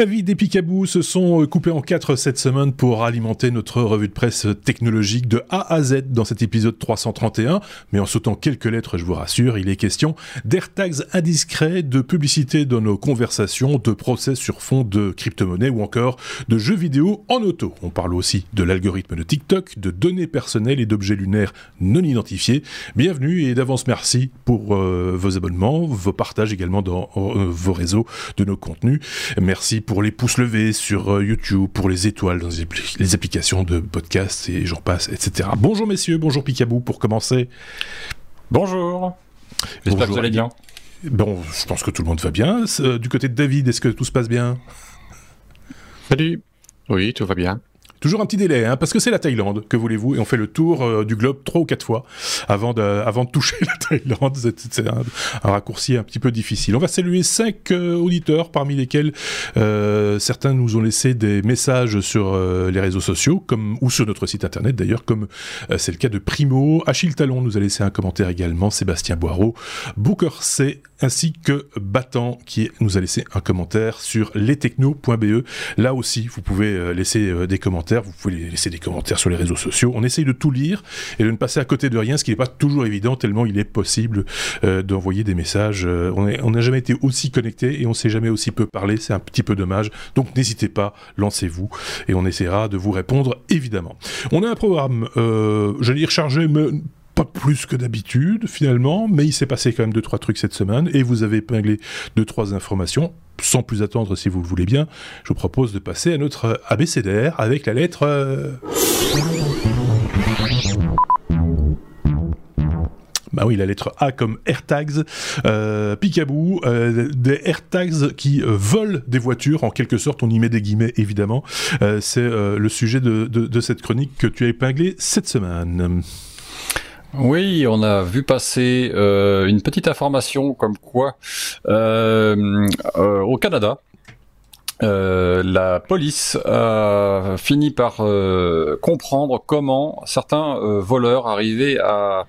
David et Picabou se sont coupés en quatre cette semaine pour alimenter notre revue de presse technologique de A à Z dans cet épisode 331. Mais en sautant quelques lettres, je vous rassure, il est question d'AirTags indiscrets, de publicité dans nos conversations, de procès sur fond de crypto-monnaie ou encore de jeux vidéo en auto. On parle aussi de l'algorithme de TikTok, de données personnelles et d'objets lunaires non identifiés. Bienvenue et d'avance merci pour euh, vos abonnements, vos partages également dans euh, vos réseaux de nos contenus. Merci pour les pouces levés sur euh, YouTube, pour les étoiles dans les, applications de podcast et j'en passe, etc. Bonjour messieurs, bonjour Picabou pour commencer. Bonjour. J'espère que vous allez bien. Bon, je pense que tout le monde va bien. Du côté de David, est-ce que tout se passe bien? Salut. Oui, tout va bien. Toujours un petit délai, hein, parce que c'est la Thaïlande, que voulez-vous, et on fait le tour euh, du globe trois ou quatre fois avant de, avant de toucher la Thaïlande. C'est un, raccourci un petit peu difficile. On va saluer cinq euh, auditeurs, parmi lesquels euh, certains nous ont laissé des messages sur les réseaux sociaux, comme ou sur notre site internet d'ailleurs, comme c'est le cas de Primo. Achille Talon nous a laissé un commentaire également, Sébastien Boireau, Booker C, ainsi que Battant qui nous a laissé un commentaire sur lestechno.be. Là aussi, vous pouvez laisser des commentaires vous pouvez laisser des commentaires sur les réseaux sociaux. On essaye de tout lire et de ne passer à côté de rien, ce qui n'est pas toujours évident, tellement il est possible euh, d'envoyer des messages. Euh, on n'a jamais été aussi connecté et on ne s'est jamais aussi peu parlé, c'est un petit peu dommage. Donc n'hésitez pas, lancez-vous et on essaiera de vous répondre évidemment. On a un programme, euh, j'allais dire chargé, mais plus que d'habitude finalement, mais il s'est passé quand même deux trois trucs cette semaine et vous avez épinglé deux trois informations sans plus attendre, si vous le voulez bien, je vous propose de passer à notre abécédaire avec la lettre... Euh, bah oui, la lettre A comme AirTags, euh, Picaboo, euh, des AirTags qui euh, volent des voitures, en quelque sorte, on y met des guillemets évidemment. c'est le sujet de, de, cette chronique que tu as épinglée cette semaine. Oui, on a vu passer euh, une petite information comme quoi euh, euh, au Canada, la police a fini par comprendre comment certains voleurs arrivaient à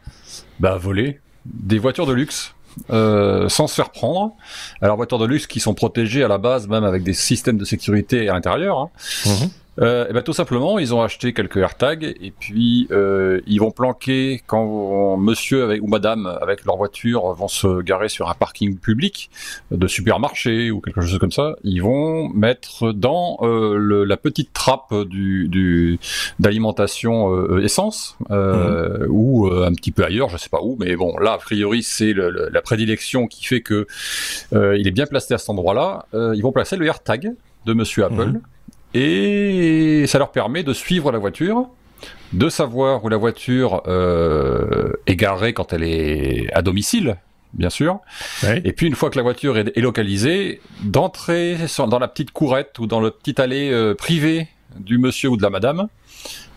bah, voler des voitures de luxe. sans se faire prendre. Alors voitures de luxe qui sont protégées à la base même avec des systèmes de sécurité à l'intérieur. Hein. Mhm euh, et eh ben, tout simplement, ils ont acheté quelques AirTags et puis euh, ils vont planquer quand monsieur avec, ou madame avec leur voiture vont se garer sur un parking public de supermarché ou quelque chose comme ça. Ils vont mettre dans euh, le, la petite trappe du, du d'alimentation essence mhm. ou un petit peu ailleurs, je sais pas où, mais bon là a priori c'est la prédilection qui fait que il est bien placé à cet endroit-là. ils vont placer le AirTag de monsieur Apple. Mhm et ça leur permet de suivre la voiture, de savoir où la voiture euh, est garée quand elle est à domicile, bien sûr. Et puis une fois que la voiture est, localisée, d'entrer dans la petite courette ou dans le petit allée euh, privé du monsieur ou de la madame,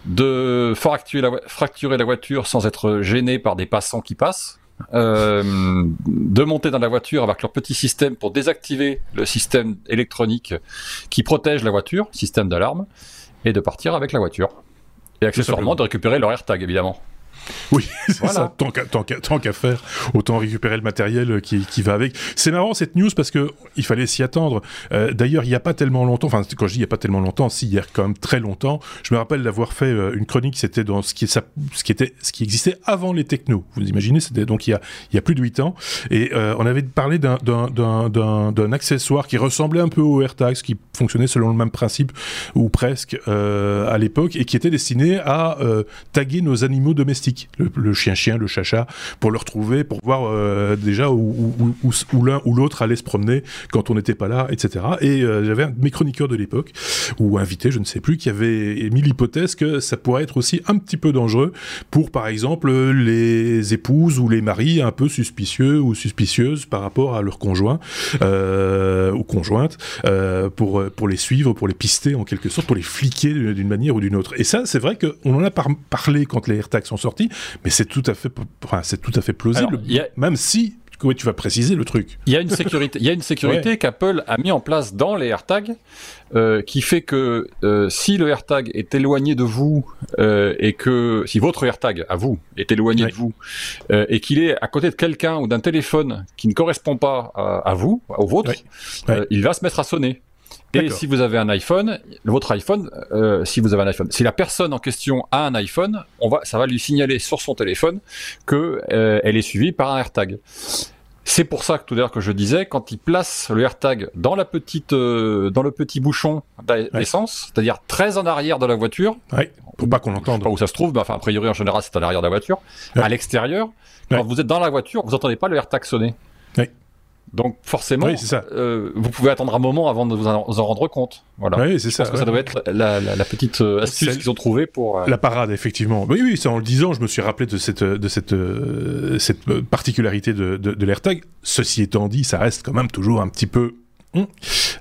de fracturer la, fracturer la voiture sans être gêné par des passants qui passent, euh, de monter dans la voiture avec leur petit système pour désactiver le système électronique qui protège la voiture, système d'alarme, et de partir avec la voiture. Et accessoirement de récupérer leur AirTag évidemment. Oui, c'est ça. Tant qu'à faire, autant récupérer le matériel qui, qui va avec. C'est marrant cette news parce que il fallait s'y attendre. Euh, d'ailleurs, il n'y a pas tellement longtemps, enfin quand je dis il n'y a pas tellement longtemps, si hier quand même très longtemps, je me rappelle d'avoir fait euh, une chronique, c'était dans ce qui, ce qui était, ce qui existait avant les technos. Vous imaginez, c'était donc il y a, il y a plus de 8 ans, et euh, on avait parlé d'un accessoire qui ressemblait un peu au AirTags, qui fonctionnait selon le même principe ou presque à l'époque, et qui était destiné à taguer nos animaux domestiques le chien-chien, le chacha, pour le retrouver, pour voir euh, déjà où, l'un ou l'autre allait se promener quand on n'était pas là, etc. Et euh, j'avais un de mes chroniqueurs de l'époque, ou invité, je ne sais plus, qui avait émis l'hypothèse que ça pourrait être aussi un petit peu dangereux pour, par exemple, les épouses ou les maris un peu suspicieux ou suspicieuses par rapport à leur conjoint euh, ou conjointe, pour, pour les suivre, pour les pister en quelque sorte, pour les fliquer d'une manière ou d'une autre. Et ça, c'est vrai qu'on en a parlé quand les AirTags sont sortis, mais c'est tout à fait, c'est tout à fait plausible, même si tu vas préciser le truc. Il y a une sécurité, il y a une sécurité qu'Apple a mis en place dans les AirTags euh, qui fait que euh, si le AirTag est éloigné de vous euh, et que si votre AirTag à vous est éloigné de vous et qu'il est à côté de quelqu'un ou d'un téléphone qui ne correspond pas à, vous, au vôtre, il va se mettre à sonner. Et si vous avez un iPhone, votre iPhone, euh, si vous avez un iPhone, si la personne en question a un iPhone, on va, ça va lui signaler sur son téléphone que euh, elle est suivie par un AirTag. C'est pour ça que tout à l'heure que je disais, quand il place le AirTag dans la petite, euh, dans le petit bouchon d'essence, c'est-à-dire très en arrière de la voiture, ouais, pour pas qu'on l'entende. Pas où ça se trouve, mais enfin a priori en général c'est à l'arrière de la voiture. À l'extérieur, quand vous êtes dans la voiture, vous entendez pas le AirTag sonner. Donc forcément, euh, vous pouvez attendre un moment avant de vous en, rendre compte. Voilà. Oui, c'est ça. Que ça doit être la, petite euh, astuce qu'ils ont trouvée pour. Euh, la parade, effectivement. Oui, oui, ça, en le disant, je me suis rappelé de cette, de cette, cette particularité de, de, de l'AirTag. Ceci étant dit, ça reste quand même toujours un petit peu.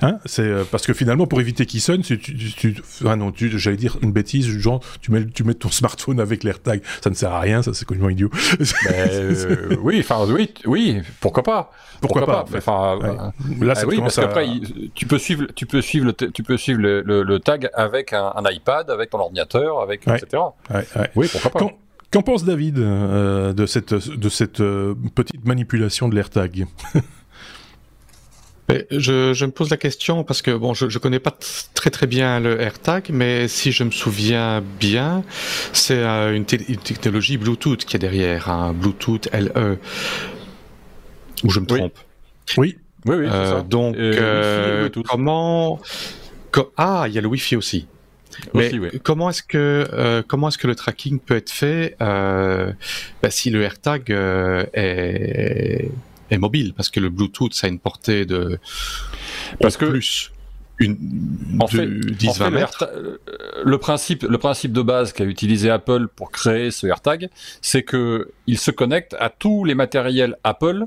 Hein, c'est euh, parce que finalement, pour éviter qu'il sonne, tu, tu, ah non, j'allais dire une bêtise, genre tu mets, tu mets ton smartphone avec l'AirTag, ça ne sert à rien, ça c'est complètement idiot. Euh, oui, enfin oui, oui, pourquoi pas? Pourquoi, pas, Enfin, euh, là, ça oui, parce qu'après, tu peux suivre, tu peux suivre le, tu peux suivre le, tag avec un, iPad, avec ton ordinateur, avec etc. Oui, pourquoi pas. Qu'en pense David de cette, de cette petite manipulation de l'AirTag? je, je, me pose la question parce que bon, je, je connais pas très très bien le AirTag, mais si je me souviens bien, c'est euh, une, technologie Bluetooth qui est derrière, un Bluetooth LE. Ou je me trompe Oui. Oui, oui, euh, ça. Donc, euh, comment Ah, il y a le Wi-Fi aussi. Mais comment est-ce que euh, comment est-ce que le tracking peut être fait euh, bah, si le AirTag euh, est mobile parce que le Bluetooth ça a une portée de parce que plus une en fait, 10 20 mètres. Euh, le, principe le principe de base qu'a utilisé Apple pour créer ce AirTag, c'est que il se connecte à tous les matériels Apple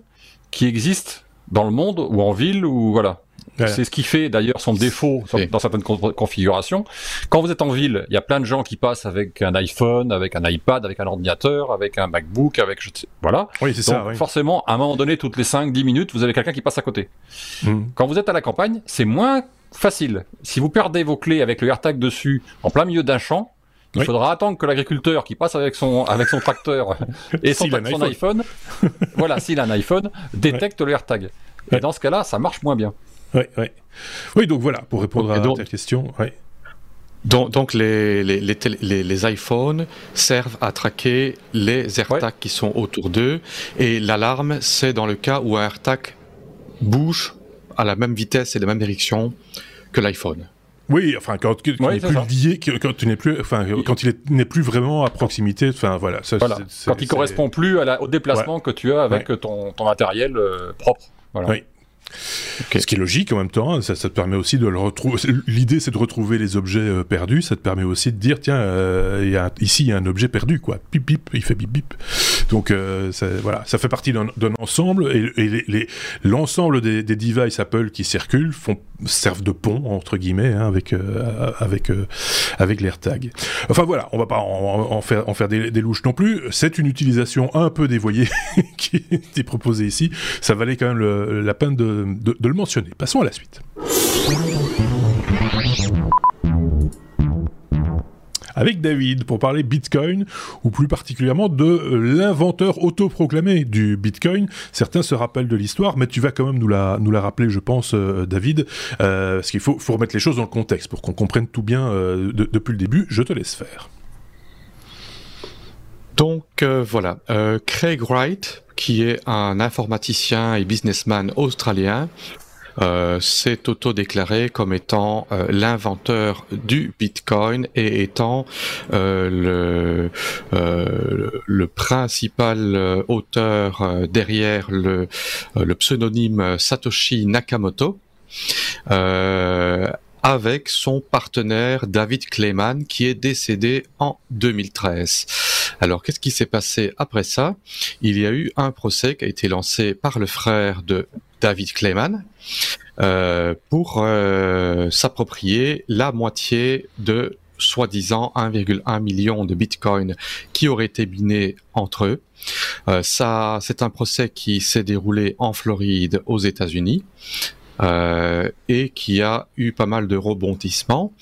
qui existent dans le monde ou en ville ou voilà. C'est ce qui fait d'ailleurs son défaut dans certaines configurations. Quand vous êtes en ville, il y a plein de gens qui passent avec un iPhone, avec un iPad, avec un ordinateur, avec un MacBook, avec voilà. Oui, c'est ça. Forcément, à un moment donné, toutes les 5-10 minutes, vous avez quelqu'un qui passe à côté. Hmm. Quand vous êtes à la campagne, c'est moins facile. Si vous perdez vos clés avec le AirTag dessus en plein milieu d'un champ, il faudra attendre que l'agriculteur qui passe avec son avec son tracteur et son, iPhone, voilà, s'il a un iPhone, détecte le AirTag. Et dans ce cas-là, ça marche moins bien. Oui, oui. Oui, donc voilà, pour répondre à ta question. Donc, donc les, les, les, les, iPhones servent à traquer les AirTags qui sont autour d'eux. Et l'alarme, c'est dans le cas où un AirTag bouge à la même vitesse et la même direction que l'iPhone. Oui, enfin quand, tu n'es plus lié, quand tu n'es plus, enfin quand il n'est plus vraiment à proximité, enfin voilà. Ça, quand il correspond plus à la, au déplacement que tu as avec ton, ton matériel euh, propre. Voilà. Oui. Ce qui est logique en même temps, hein, ça, te permet aussi de le retrouver. L'idée, c'est de retrouver les objets euh, perdus. Ça te permet aussi de dire, tiens, euh, ici, il y a un objet perdu, quoi. Pip, pip, il fait bip, bip. Donc, euh, voilà, ça fait partie d'un ensemble. Et, l'ensemble des, devices Apple qui circulent servent de pont, entre guillemets, hein, avec, avec, avec l'AirTag. Enfin, voilà, on va pas en, faire, des louches non plus. C'est une utilisation un peu dévoyée qui est proposée ici. Ça valait quand même la peine de de, le mentionner. Passons à la suite. Avec David pour parler Bitcoin, ou plus particulièrement de l'inventeur autoproclamé du Bitcoin. Certains se rappellent de l'histoire, mais tu vas quand même nous la, nous la rappeler, je pense, euh, David, euh, parce qu'il faut, faut, remettre les choses dans le contexte pour qu'on comprenne tout bien euh, depuis le début. Je te laisse faire. Donc voilà, Craig Wright, qui est un informaticien et businessman australien, euh, s'est auto-déclaré comme étant euh, l'inventeur du Bitcoin et étant euh, le, le principal auteur derrière le, le pseudonyme Satoshi Nakamoto avec son partenaire David Clayman qui est décédé en 2013. Alors qu'est-ce qui s'est passé après ça? Il y a eu un procès qui a été lancé par le frère de David Clayman euh, pour euh, s'approprier la moitié de soi-disant 1,1 million de bitcoins qui auraient été binés entre eux. Euh, ça, c'est un procès qui s'est déroulé en Floride, aux États-Unis. Euh, et qui a eu pas mal de rebondissements.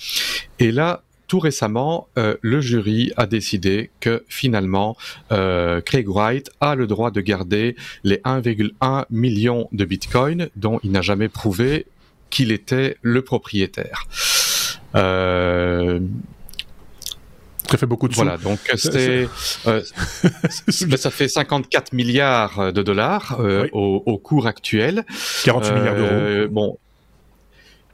Et là, tout récemment, euh, le jury a décidé que finalement, euh, Craig Wright a le droit de garder les 1,1 million de bitcoins dont il n'a jamais prouvé qu'il était le propriétaire. Ça fait beaucoup de Voilà, donc c'est ça fait 54 milliards de dollars au, au, cours actuel. 48 milliards d'euros. Bon,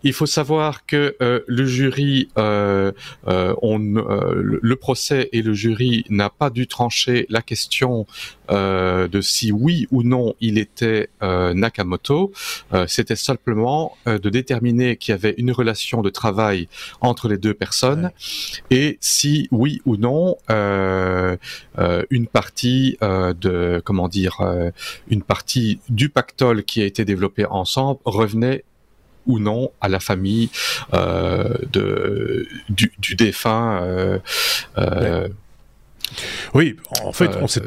il faut savoir que euh, le jury, euh, euh, on, le procès et le jury n'a pas dû trancher la question de si oui ou non il était Nakamoto. C'était simplement de déterminer qu'il y avait une relation de travail entre les deux personnes et si oui ou non une partie de comment dire une partie du pactole qui a été développé ensemble revenait ou non à la famille euh, de, du, défunt. Euh, euh, oui, en fait, on sait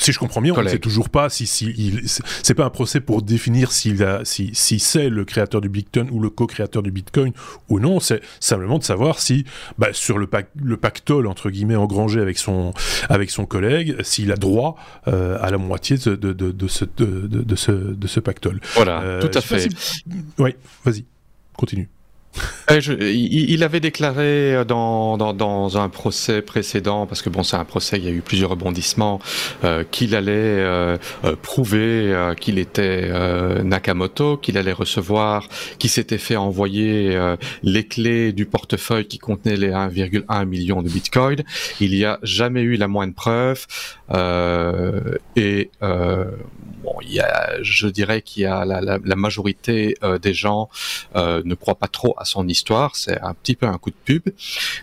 si je comprends bien, on ne sait toujours pas si, si il, c'est pas un procès pour définir s'il a, si, si c'est le créateur du Bitcoin ou le co-créateur du Bitcoin ou non. C'est simplement de savoir si, bah, sur le, le pactole entre guillemets engrangé avec son, avec son collègue, s'il a droit euh, à la moitié de, de, de, de ce, de, ce, de ce pactole. Voilà, euh, tout à fait. Oui, vas-y, continue. Euh, il, avait déclaré euh, dans, dans, un procès précédent, parce que bon, c'est un procès, il y a eu plusieurs rebondissements, euh, qu'il allait prouver qu'il était Nakamoto, qu'il allait recevoir, qu'il s'était fait envoyer les clés du portefeuille qui contenait les 1,1 million de bitcoins. Il n'y a jamais eu la moindre preuve. et bon, il y a, je dirais qu'il y a la, la, la majorité des gens ne croient pas trop à son histoire, c'est un petit peu un coup de pub.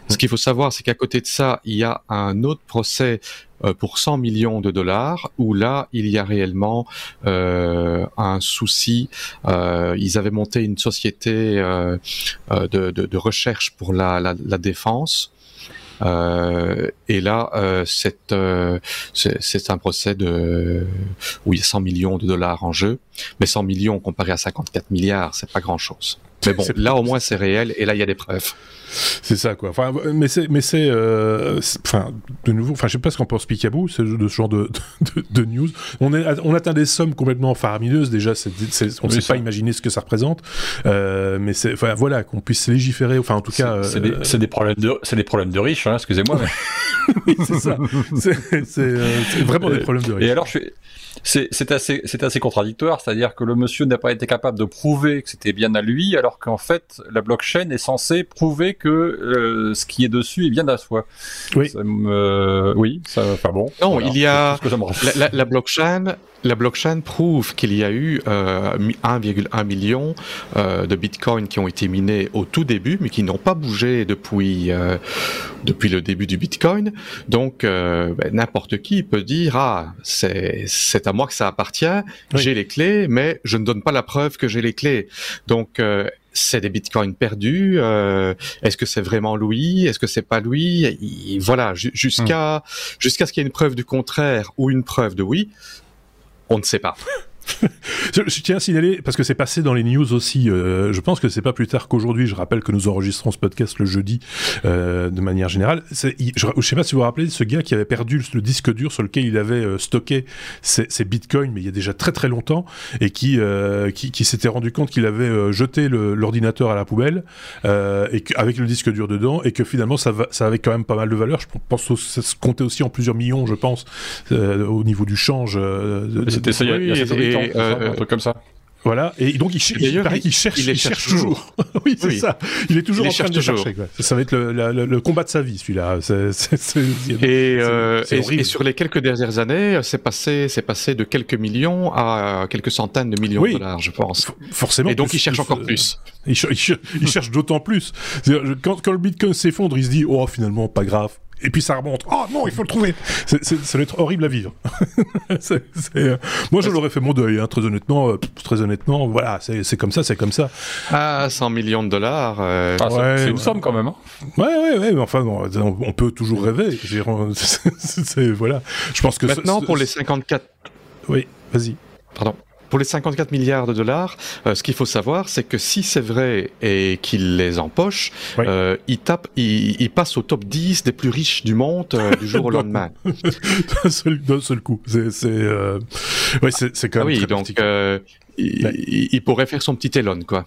Ce qu'il faut savoir, c'est qu'à côté de ça, il y a un autre procès euh, pour 100 millions de dollars, où là, il y a réellement euh, un souci. Euh, ils avaient monté une société euh, de, de, de, recherche pour la, la, la défense. Et là, c'est un procès de où il y a 100 millions de dollars en jeu, mais 100 millions comparé à 54 milliards, c'est pas grand-chose. Mais bon, là au moins c'est réel et là il y a des preuves. C'est ça quoi. Enfin, mais c'est, mais c'est, euh, enfin, de nouveau, enfin, je sais pas ce qu'en pense Picaboo, ce, de ce genre de, de, de, news. On, est, on atteint des sommes complètement faramineuses. Déjà, c'est, on ne sait pas imaginer ce que ça représente. Euh, mais c'est, enfin, voilà, qu'on puisse légiférer. Enfin, en tout cas, c'est, des, euh, des, problèmes de, c'est des problèmes de riches. Hein, excusez-moi. Mais... oui, c'est ça. C'est, c'est, euh, vraiment des problèmes de riches. Et alors, je suis c'est assez, assez contradictoire, c'est-à-dire que le monsieur n'a pas été capable de prouver que c'était bien à lui, alors qu'en fait, la blockchain est censée prouver que euh, ce qui est dessus est bien à soi. Oui. Ça oui, ça, enfin bon. Non, il y a la, la, blockchain. La blockchain prouve qu'il y a eu euh, 1,1 million euh, de bitcoins qui ont été minés au tout début, mais qui n'ont pas bougé depuis euh, depuis le début du bitcoin. Donc euh, ben, n'importe qui peut dire ah c'est c'est à moi que ça appartient, j'ai les clés, mais je ne donne pas la preuve que j'ai les clés. Donc euh, c'est des bitcoins perdus. Euh, est-ce que c'est vraiment Louis Est-ce que c'est pas Louis? Voilà, jusqu'à hmm. jusqu'à ce qu'il y ait une preuve du contraire ou une preuve de oui, on ne sait pas. je, tiens à signaler, parce que c'est passé dans les news aussi, euh, je pense que c'est pas plus tard qu'aujourd'hui, je rappelle que nous enregistrons ce podcast le jeudi euh, de manière générale. Je, je sais pas si vous vous rappelez ce gars qui avait perdu le disque dur sur lequel il avait euh, stocké ses, bitcoins, mais il y a déjà très très longtemps, et qui, qui, qui s'était rendu compte qu'il avait jeté l'ordinateur à la poubelle, et avec le disque dur dedans, et que finalement ça, va, ça avait quand même pas mal de valeur. Je pense que ça se comptait aussi en plusieurs millions, je pense, au niveau du change. C'était ça, il y a, euh, un truc comme ça. Voilà, et donc il, il paraît qu'il cherche, il, cherche, toujours. oui, c'est ça. Il est toujours en train de chercher. Ça va être le, combat de sa vie, celui-là. Et, euh, et, sur les quelques dernières années, c'est passé, c'est passé de quelques millions à quelques centaines de millions de dollars, je pense. forcément. Et donc il cherche encore plus. Il, cherche d'autant plus. Quand, quand le Bitcoin s'effondre, il se dit oh finalement pas grave et puis ça remonte. Oh non, il faut le trouver. ça doit être horrible à vivre. Euh, moi, je l'aurais fait mon deuil, hein, très honnêtement. Euh, très honnêtement, voilà, c'est comme ça, c'est comme ça. Ah, 100 millions de dollars. Euh, ah, c'est une somme quand même. Hein. Ouais, ouais, ouais. Mais enfin, on, peut toujours rêver. voilà. Je pense que maintenant pour les 54. Oui, vas-y. Pardon. Pour les 54 milliards de dollars, euh, ce qu'il faut savoir, c'est que si c'est vrai et qu'il les empoche, euh, il, tape, il, passe au top 10 des plus riches du monde euh, du jour au lendemain. D'un seul, seul, coup. C'est ouais, quand ah même oui, donc il, il, pourrait faire son petit Elon, quoi.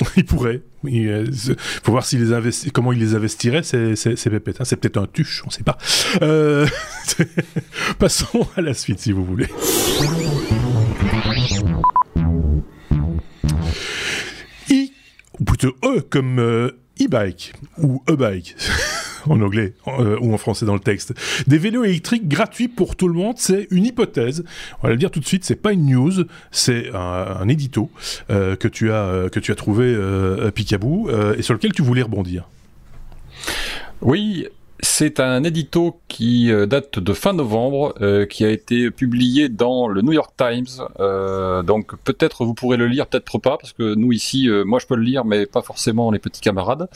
il pourrait. Il faut voir s'il les comment il les investirait, ces, ces, ces pépettes. Hein. C'est peut-être un tuche, on ne sait pas. Euh... Passons à la suite, si vous voulez. I, ou plutôt E, comme euh, e-bike, ou e-bike en anglais euh, ou en français dans le texte. Des vélos électriques gratuits pour tout le monde, c'est une hypothèse. On va le dire tout de suite, c'est pas une news, c'est un, édito euh, que tu as que tu trouvé à Picaboo et sur lequel tu voulais rebondir. Oui, c'est un édito qui euh, date de fin novembre, euh, qui a été publié dans le New York Times. Euh, donc peut-être vous pourrez le lire, peut-être pas, parce que nous ici, moi je peux le lire, mais pas forcément les petits camarades.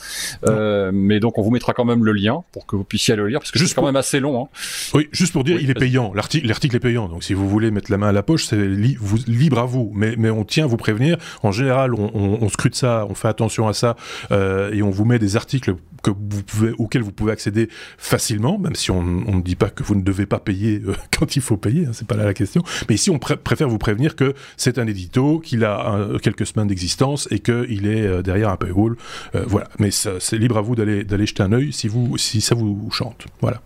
mais donc on vous mettra quand même le lien pour que vous puissiez le lire, parce que c'est quand même assez long. Hein. Oui, juste pour dire, il est payant. L'article est payant, donc si vous voulez mettre la main à la poche, c'est libre à vous. Mais, mais on tient à vous prévenir. En général, on, on, on scrute ça, on fait attention à ça, et on vous met des articles que vous pouvez, auxquels vous pouvez accéder facilement, même si on, ne dit pas que vous ne devez pas payer euh, quand il faut payer, hein, c'est pas là la question. Mais ici, on préfère vous prévenir que c'est un édito, qu'il a quelques semaines d'existence et qu'il est euh, derrière un paywall. Euh, voilà. Mais c'est libre à vous d'aller jeter un œil si si ça vous chante. Voilà.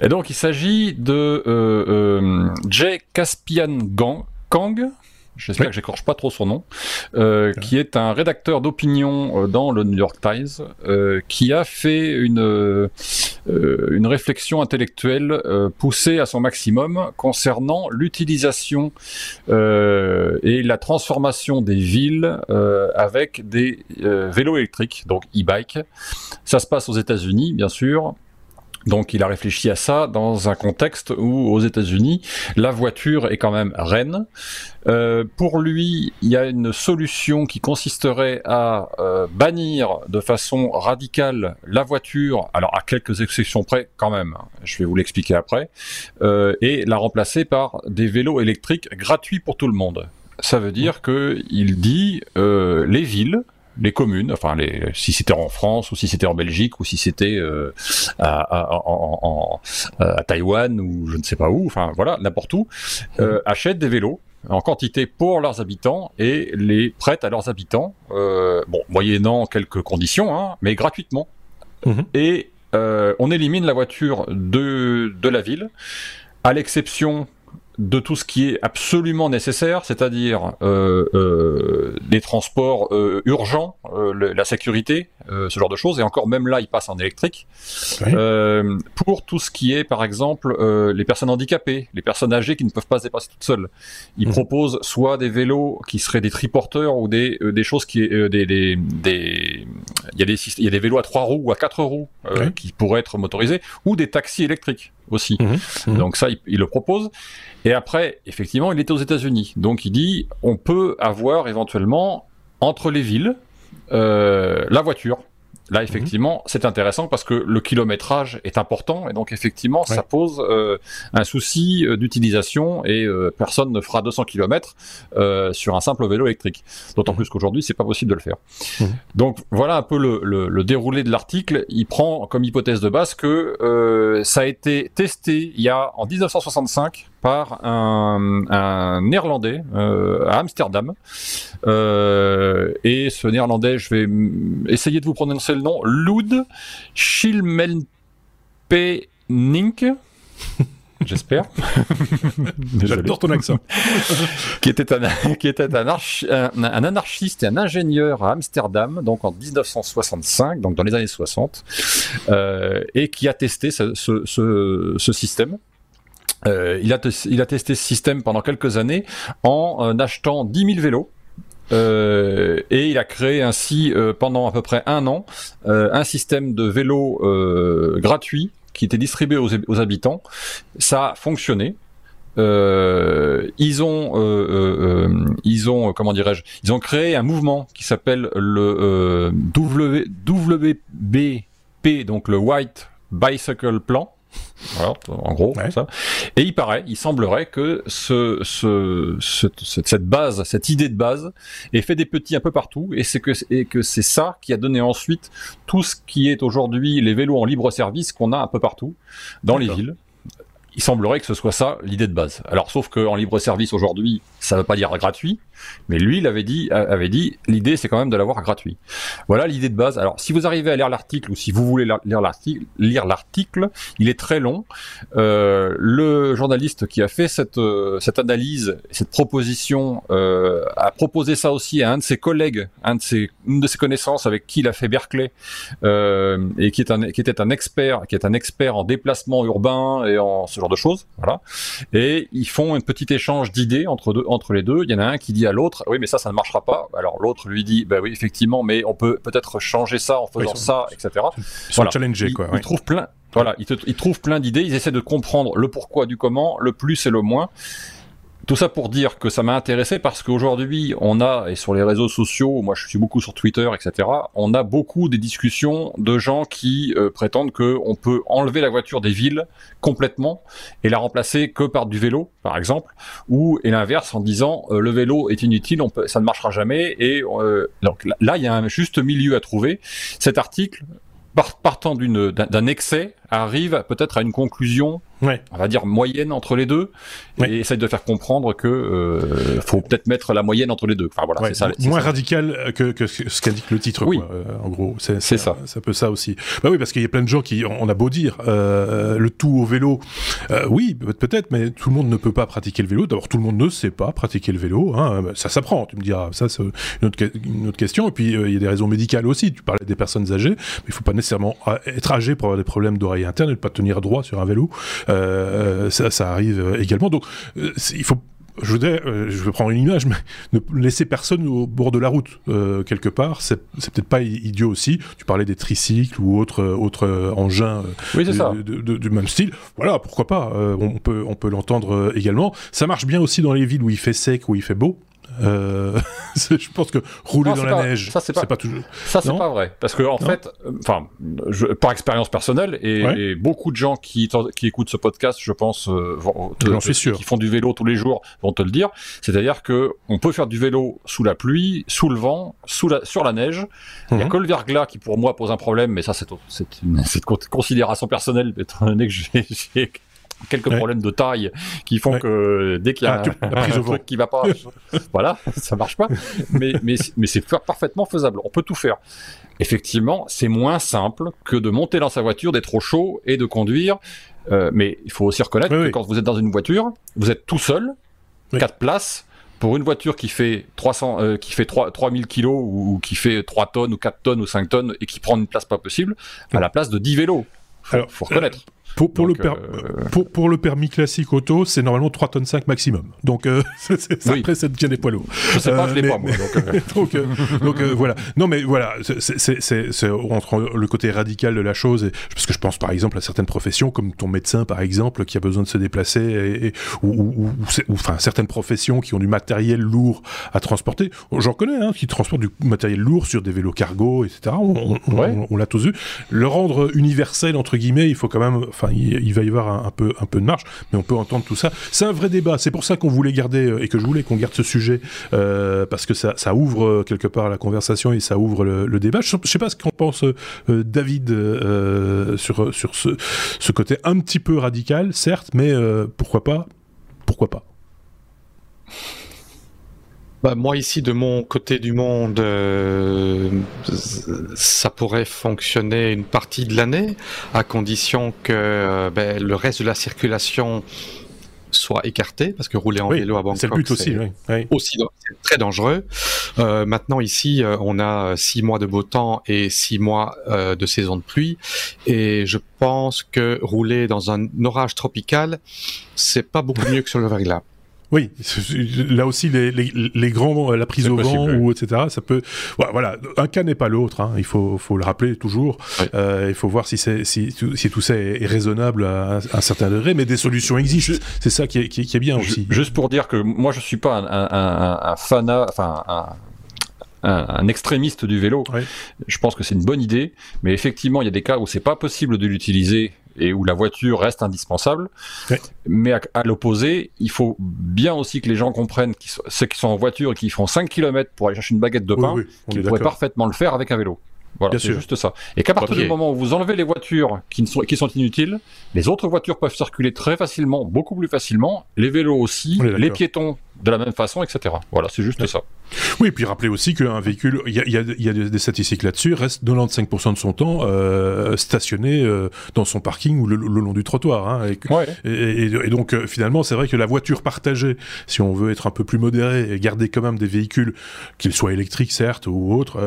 Et donc, il s'agit de Jay Caspian Gang, Kang, j'espère que j'écorche pas trop son nom, euh, qui est un rédacteur d'opinion euh, dans le New York Times, euh, qui a fait une, euh, une réflexion intellectuelle euh, poussée à son maximum concernant l'utilisation et la transformation des villes avec des vélos électriques, donc e-bike. Ça se passe aux États-Unis, bien sûr. Donc il a réfléchi à ça dans un contexte où aux États-Unis la voiture est quand même reine. Euh, pour lui, il y a une solution qui consisterait à euh, bannir de façon radicale la voiture, alors à quelques exceptions près quand même, hein, je vais vous l'expliquer après, euh, et la remplacer par des vélos électriques gratuits pour tout le monde. Ça veut dire que il dit les villes les communes, enfin les, si c'était en France ou si c'était en Belgique ou si c'était euh, à, à, en, à, Taïwan ou je ne sais pas où, enfin voilà, n'importe où, euh, achètent des vélos en quantité pour leurs habitants et les prêtent à leurs habitants, euh, bon, moyennant quelques conditions, hein, mais gratuitement. Mhm. Et on élimine la voiture de, de la ville, à l'exception de tout ce qui est absolument nécessaire, c'est-à-dire euh, euh, des transports euh, urgents, euh, la sécurité, euh, ce genre de choses, et encore même là, il passe en électrique. Euh, pour tout ce qui est, par exemple, les personnes handicapées, les personnes âgées qui ne peuvent pas se dépasser toutes seules, il mmh. propose soit des vélos qui seraient des triporteurs ou des, des choses qui, des, des, des, il y a des, il y a des vélos à trois roues ou à quatre roues qui pourraient être motorisés, ou des taxis électriques aussi. Mmh. Mmh. Donc ça, il, il le propose. Et après, effectivement, il était aux États-Unis. Donc il dit, on peut avoir éventuellement entre les villes euh, la voiture. Là, effectivement, c'est intéressant parce que le kilométrage est important et donc effectivement, ça pose euh, un souci euh, d'utilisation et euh, personne ne fera 200 km sur un simple vélo électrique. D'autant mmh. plus qu'aujourd'hui, c'est pas possible de le faire. Mmh. Donc voilà un peu le, le, le déroulé de l'article. Il prend comme hypothèse de base que ça a été testé il y a en 1965 par un, un néerlandais à Amsterdam. et ce néerlandais, je vais essayer de vous prononcer le nom, Lud Schilmelpenink. J'espère. J'adore ton accent. qui était, un, qui était un, un, anarchiste et un ingénieur à Amsterdam, donc en 1965, donc dans les années 60, euh, et qui a testé ce, ce, ce, ce système. Euh, il, a il a testé ce système pendant quelques années en euh, achetant 10 000 vélos euh, et il a créé ainsi euh, pendant à peu près un an euh, un système de vélo gratuit qui était distribué aux, aux, habitants. Ça a fonctionné. ils ont, ils ont, comment dirais-je, ils ont créé un mouvement qui s'appelle le WBP, donc le White Bicycle Plan, voilà, en gros, ça. Et il paraît, il semblerait que ce, ce, cette base, cette idée de base, est fait des petits un peu partout, et c'est que, et que c'est ça qui a donné ensuite tout ce qui est aujourd'hui les vélos en libre service qu'on a un peu partout dans les villes. Il semblerait que ce soit ça l'idée de base. Alors, sauf qu'en libre service aujourd'hui, ça ne veut pas dire gratuit, mais lui, il avait dit, avait dit, l'idée, c'est quand même de l'avoir gratuit. Voilà l'idée de base. Alors, si vous arrivez à lire l'article ou si vous voulez lire l'article, lire l'article, il est très long. Euh, le journaliste qui a fait cette euh, cette analyse, cette proposition, euh, a proposé ça aussi à un de ses collègues, un de ses, une de ses connaissances avec qui il a fait Berkeley euh, et qui est un qui était un expert, qui est un expert en déplacement urbain et en ce genre de choses, voilà. Et ils font un petit échange d'idées entre deux, entre les deux. Il y en a un qui dit à l'autre, oui, mais ça, ça ne marchera pas. Alors l'autre lui dit, bah oui, effectivement, mais on peut peut-être changer ça en faisant ça, etc. Ils sont challengés, quoi. Ils, trouvent plein, voilà, ils, ils trouvent plein d'idées. Ils essaient de comprendre le pourquoi du comment, le plus et le moins. Tout ça pour dire que ça m'a intéressé parce qu'aujourd'hui, on a, et sur les réseaux sociaux, moi je suis beaucoup sur Twitter, etc., on a beaucoup des discussions de gens qui euh, prétendent qu'on peut enlever la voiture des villes complètement et la remplacer que par du vélo, par exemple, ou et l'inverse en disant euh, le vélo est inutile, on peut, ça ne marchera jamais. Et euh, donc là, il y a un juste milieu à trouver. Cet article, partant d'un excès, arrive peut-être à une conclusion ouais. on va dire moyenne entre les deux, et essaye de faire comprendre que euh, faut peut-être mettre la moyenne entre les deux. Enfin voilà, c'est ça. Moins radical que, que ce qu'indique le titre. Oui. Quoi, euh, en gros, c'est ça. Ça peut ça aussi. Bah oui, parce qu'il y a plein de gens qui, on a beau dire, euh, le tout au vélo. Euh, oui, peut-être, mais tout le monde ne peut pas pratiquer le vélo. D'abord, tout le monde ne sait pas pratiquer le vélo. Hein. Ça s'apprend. Tu me diras, ça c'est une autre, une autre question. Et puis euh, il y a des raisons médicales aussi. Tu parlais des personnes âgées, mais il faut pas nécessairement être âgé pour avoir des problèmes d'oreille interne et ne pas tenir droit sur un vélo. Euh, ça, ça, arrive également. Donc, euh, il faut je voudrais, euh, je vais prendre une image, mais ne laisser personne au bord de la route euh, quelque part, c'est peut-être pas idiot aussi. Tu parlais des tricycles ou autres autres engins oui, de, de, de, du même style. Voilà, pourquoi pas. Euh, on peut on peut l'entendre également. Ça marche bien aussi dans les villes où il fait sec, où il fait beau. Euh, je pense que rouler non, dans la pas, neige, ça c'est pas, pas, toujours. Ça c'est pas vrai, parce que en non fait, enfin, par expérience personnelle et, ouais. et, beaucoup de gens qui, qui écoutent ce podcast, je pense, euh, vont, te, suis sûr. qui font du vélo tous les jours, vont te le dire. C'est-à-dire que on peut faire du vélo sous la pluie, sous le vent, sous la, sur la neige. Il Mhm. y a que le verglas qui pour moi pose un problème, mais ça c'est c'est une, une considération personnelle, étant donné que j'ai quelques Ouais. problèmes de taille qui font Ouais. que dès qu'il y a Ah, tu- un, truc qui va pas, voilà, ça marche pas. Mais, mais, mais c'est fa- parfaitement faisable. On peut tout faire. Effectivement, c'est moins simple que de monter dans sa voiture, d'être au chaud et de conduire. Euh, mais il faut aussi reconnaître Oui, que oui. quand vous êtes dans une voiture, vous êtes tout seul, Oui. quatre places. Pour une voiture qui fait 300, euh, qui fait 3, 3000 kilos ou, ou qui fait 3 tonnes ou 4 tonnes ou 5 tonnes et qui prend une place pas possible, à la place de 10 vélos. Faut, Alors, faut reconnaître. Pour, pour, Donc, le per- euh, pour, pour le permis classique auto, c'est normalement 3 tonnes 5 maximum. Donc euh, c'est- c'est- Oui. après, ça devient des poids lourds. Je sais pas, Euh, je l'ai mais- pas moi. Donc, euh, donc, euh, donc euh, voilà. Non, mais voilà, c'est- entre le côté radical de la chose, et, parce que je pense par exemple à certaines professions, comme ton médecin par exemple, qui a besoin de se déplacer, et, et- ou, enfin certaines professions qui ont du matériel lourd à transporter. J'en connais, hein, qui transportent du matériel lourd sur des vélos cargo, etc. On, on- Ouais. on- on l'a tous vu. Le rendre universel entre guillemets, il faut quand même, enfin, il, va y avoir un, peu, un peu de marge, mais on peut entendre tout ça. C'est un vrai débat. C'est pour ça qu'on voulait garder euh, et que je voulais qu'on garde ce sujet euh, parce que ça, ça ouvre euh, quelque part la conversation et ça ouvre le, débat. Je, je sais pas ce qu'en pense David sur sur ce, ce côté un petit peu radical, certes, mais pourquoi pas? Pourquoi pas? Bah, moi ici de mon côté du monde, euh, ça pourrait fonctionner une partie de l'année, à condition que euh, ben, le reste de la circulation soit écarté, parce que rouler en Oui, vélo à Bangkok, C'est le but aussi. c'est oui. Oui. aussi c'est très dangereux. Euh, maintenant ici, euh, on a six mois de beau temps et six mois euh, de saison de pluie, et je pense que rouler dans un orage tropical, c'est pas beaucoup mieux que sur le verglas. Oui, là aussi les, les, les grands, la prise au vent oui. ou etc. Ça peut, voilà, un cas n'est pas l'autre. Hein, il faut, faut le rappeler toujours. Euh, il faut voir si si, tout- si tout ça est, raisonnable à, un- à un certain degré, mais des solutions existent. C'est ça qui est, qui est, qui est bien aussi. Juste pour dire que moi je suis pas un, un, un, un fanat, enfin un, extrémiste du vélo. Je pense que c'est une bonne idée, mais effectivement il y a des cas où c'est pas possible de l'utiliser et où la voiture reste indispensable. Ouais. Mais à, à l'opposé, il faut bien aussi que les gens comprennent qu'ils sont- ceux qui sont en voiture et qui font 5 km pour aller chercher une baguette de Oui, pain, oui, on qu'ils pourraient parfaitement le faire avec un vélo. Voilà, c'est juste ça. Et qu'à partir du moment où vous enlevez les voitures qui, sont, qui sont inutiles, les autres voitures peuvent circuler très facilement, beaucoup plus facilement, les vélos aussi, les piétons de la même façon, etc. Voilà, c'est juste ça. Oui, et puis rappelez aussi qu'un véhicule, il y a, des statistiques là-dessus, reste 95% de son temps euh, stationné euh, dans son parking ou le, long du trottoir. Hein, et, donc euh, finalement, c'est vrai que la voiture partagée, si on veut être un peu plus modéré et garder quand même des véhicules, qu'ils soient électriques certes ou autres,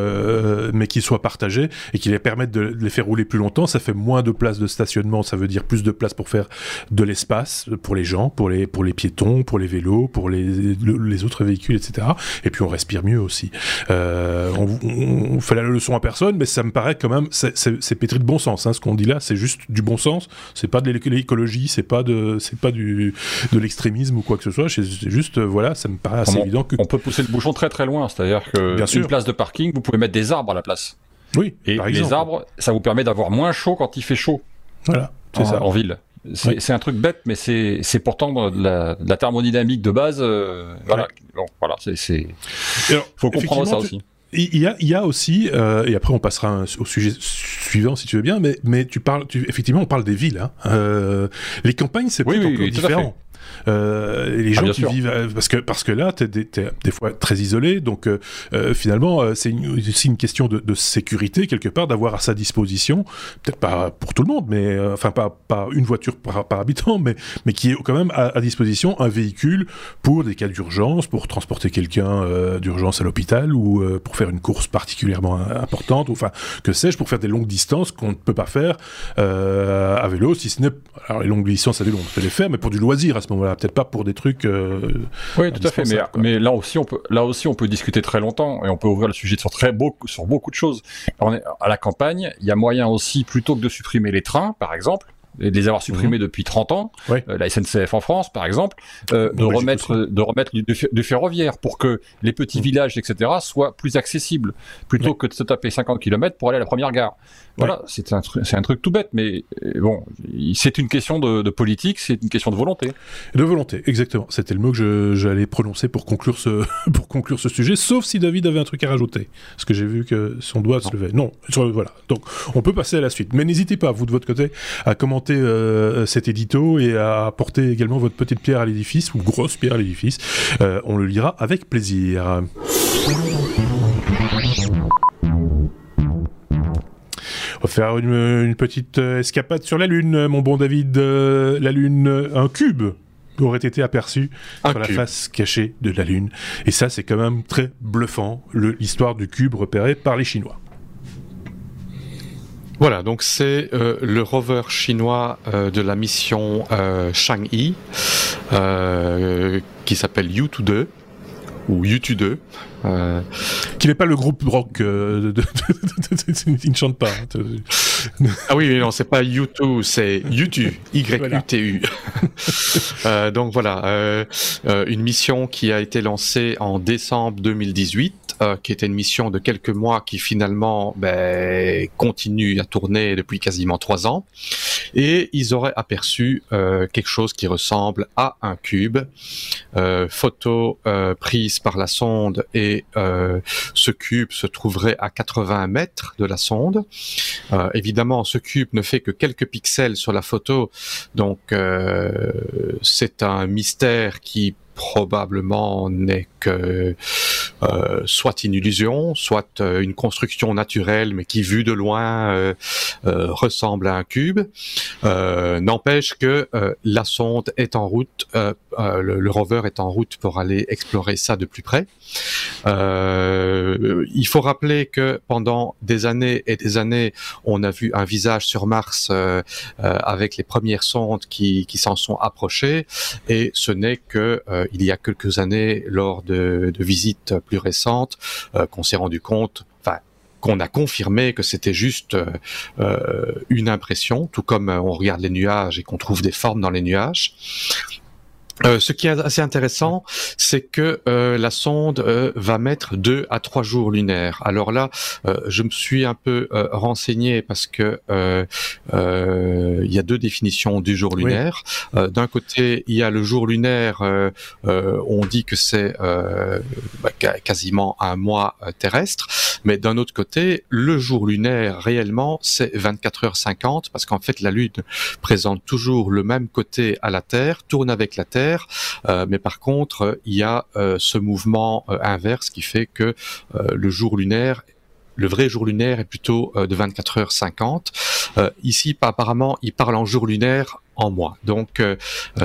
mais qu'ils soient partagés et qui les permettent de, les faire rouler plus longtemps, ça fait moins de place de stationnement, ça veut dire plus de place pour faire de l'espace pour les gens, pour les, pour les piétons, pour les vélos, pour les, les autres véhicules, etc. Et puis on respire mieux aussi. Euh, on, fait la leçon à personne, mais ça me paraît quand même, c'est pétri de bon sens. Hein, ce qu'on dit là, c'est juste du bon sens. C'est pas de l'écologie, c'est pas de, c'est pas du de l'extrémisme ou quoi que ce soit. C'est juste, euh, voilà, ça me paraît assez évident que on peut pousser le bouchon très très loin. C'est-à-dire que Bien une place de parking, vous pouvez mettre des arbres à la place. Oui. Et les arbres, ça vous permet d'avoir moins chaud quand il fait chaud. Voilà. C'est ça. En ville. C'est un truc bête, mais c'est pourtant de la, de la, thermodynamique de base. Euh, voilà, bon, voilà, c'est. Faut comprendre ça aussi. Il y a, il y a aussi, euh, et après on passera au sujet suivant si tu veux bien, mais, mais tu parles, tu, effectivement, on parle des villes. Hein. Euh, les campagnes, c'est oui, oui, différent. Euh, les ah, gens qui vivent euh, parce que parce que là, t'es des, des fois très isolé, donc euh, finalement c'est aussi une question de, de, sécurité quelque part d'avoir à sa disposition, peut-être pas pour tout le monde, mais enfin pas pas une voiture par, par, habitant, mais mais qui est quand même à, à disposition un véhicule pour des cas d'urgence, pour transporter quelqu'un d'urgence à l'hôpital ou pour faire une course particulièrement importante, ou enfin que sais-je, pour faire des longues distances qu'on ne peut pas faire à vélo, si ce n'est alors les longues distances à vélo on peut les faire, mais pour du loisir à ce moment-là peut-être pas pour des trucs. Euh, oui, tout à fait. Mais, mais, là aussi, on peut, là aussi, on peut discuter très longtemps et on peut ouvrir le sujet sur très beaucoup, sur beaucoup de choses. on est à la campagne, il y a moyen aussi, plutôt que de supprimer les trains, par exemple, et de les avoir supprimés mhm. depuis 30 ans, euh, la SNCF en France par exemple, euh, de, remettre, de remettre du, ferroviaire pour que les petits mhm. villages, etc., soient plus accessibles, plutôt que de se taper 50 km pour aller à la première gare. Voilà, c'est un, c'est un truc tout bête, mais euh, bon, c'est une question de, politique, c'est une question de volonté. De volonté, exactement. C'était le mot que j'allais prononcer pour conclure, ce, pour conclure ce sujet, sauf si David avait un truc à rajouter. Parce que j'ai vu que son doigt se levait. Non, voilà. Donc, on peut passer à la suite. Mais n'hésitez pas, vous de votre côté, à commenter euh, cet édito et à apporter également votre petite pierre à l'édifice, ou grosse pierre à l'édifice. Euh, on le lira avec plaisir. On va faire une, petite euh, escapade sur la Lune, mon bon David. Euh, la Lune, un cube aurait été aperçu sur la face cachée de la Lune. Et ça, c'est quand même très bluffant, l'histoire du cube repéré par les Chinois. Voilà, donc c'est euh, le rover chinois de la mission Chang'e qui s'appelle Yutu-2 ou U2, euh... qui n'est pas le groupe rock, euh, de, il ne chante pas. Hein, ah oui, non, c'est pas U2, c'est U2, Y-U-T-U. euh, donc voilà, euh, euh, une mission qui a été lancée en décembre 2018 euh, qui était une mission de quelques mois qui finalement ben, continue à tourner depuis quasiment trois ans. Et ils auraient aperçu euh, quelque chose qui ressemble à un cube. Euh, photo prise par la sonde et ce cube se trouverait à 80 mètres de la sonde. évidemment, ce cube ne fait que quelques pixels sur la photo, donc c'est un mystère qui probablement n'est que euh, soit une illusion, soit euh, une construction naturelle, mais qui vue de loin euh, ressemble à un cube. N'empêche que la sonde est en route, le, rover est en route pour aller explorer ça de plus près. il faut rappeler que pendant des années et des années, on a vu un visage sur Mars avec les premières sondes qui, qui s'en sont approchées, et ce n'est que il y a quelques années, lors de, visites plus récentes, euh, qu'on s'est rendu compte, enfin qu'on a confirmé que c'était juste euh, euh, une impression, tout comme on regarde les nuages et qu'on trouve des formes dans les nuages. Euh, ce qui est assez intéressant, c'est que euh, la sonde euh, va mettre deux à trois jours lunaires. Alors là, je me suis un peu renseigné parce que il y a deux définitions du jour lunaire. D'un côté, il y a le jour lunaire. on dit que c'est bah, quasiment un mois terrestre, mais d'un autre côté, le jour lunaire réellement, c'est 24 heures 50 parce qu'en fait, la Lune présente toujours le même côté à la Terre, tourne avec la Terre euh, mais par contre, il y a euh, ce mouvement euh, inverse qui fait que le jour lunaire le vrai jour lunaire est plutôt de 24 heures 50. ici, apparemment, il parle en jour lunaire en mois. Donc,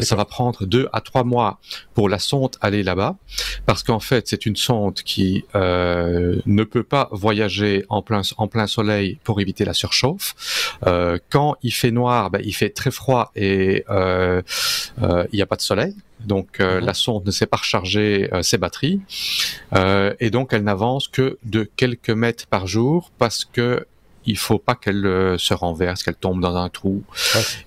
ça va prendre deux à trois mois pour la sonde aller là-bas, parce qu'en fait, c'est une sonde qui ne peut pas voyager en plein en plein soleil pour éviter la surchauffe. quand il fait noir, ben, il fait très froid et il n'y a pas de soleil donc euh, mhm. la sonde ne sait pas recharger euh, ses batteries euh, et donc elle n'avance que de quelques mètres par jour parce que il faut pas qu'elle se renverse, qu'elle tombe dans un trou.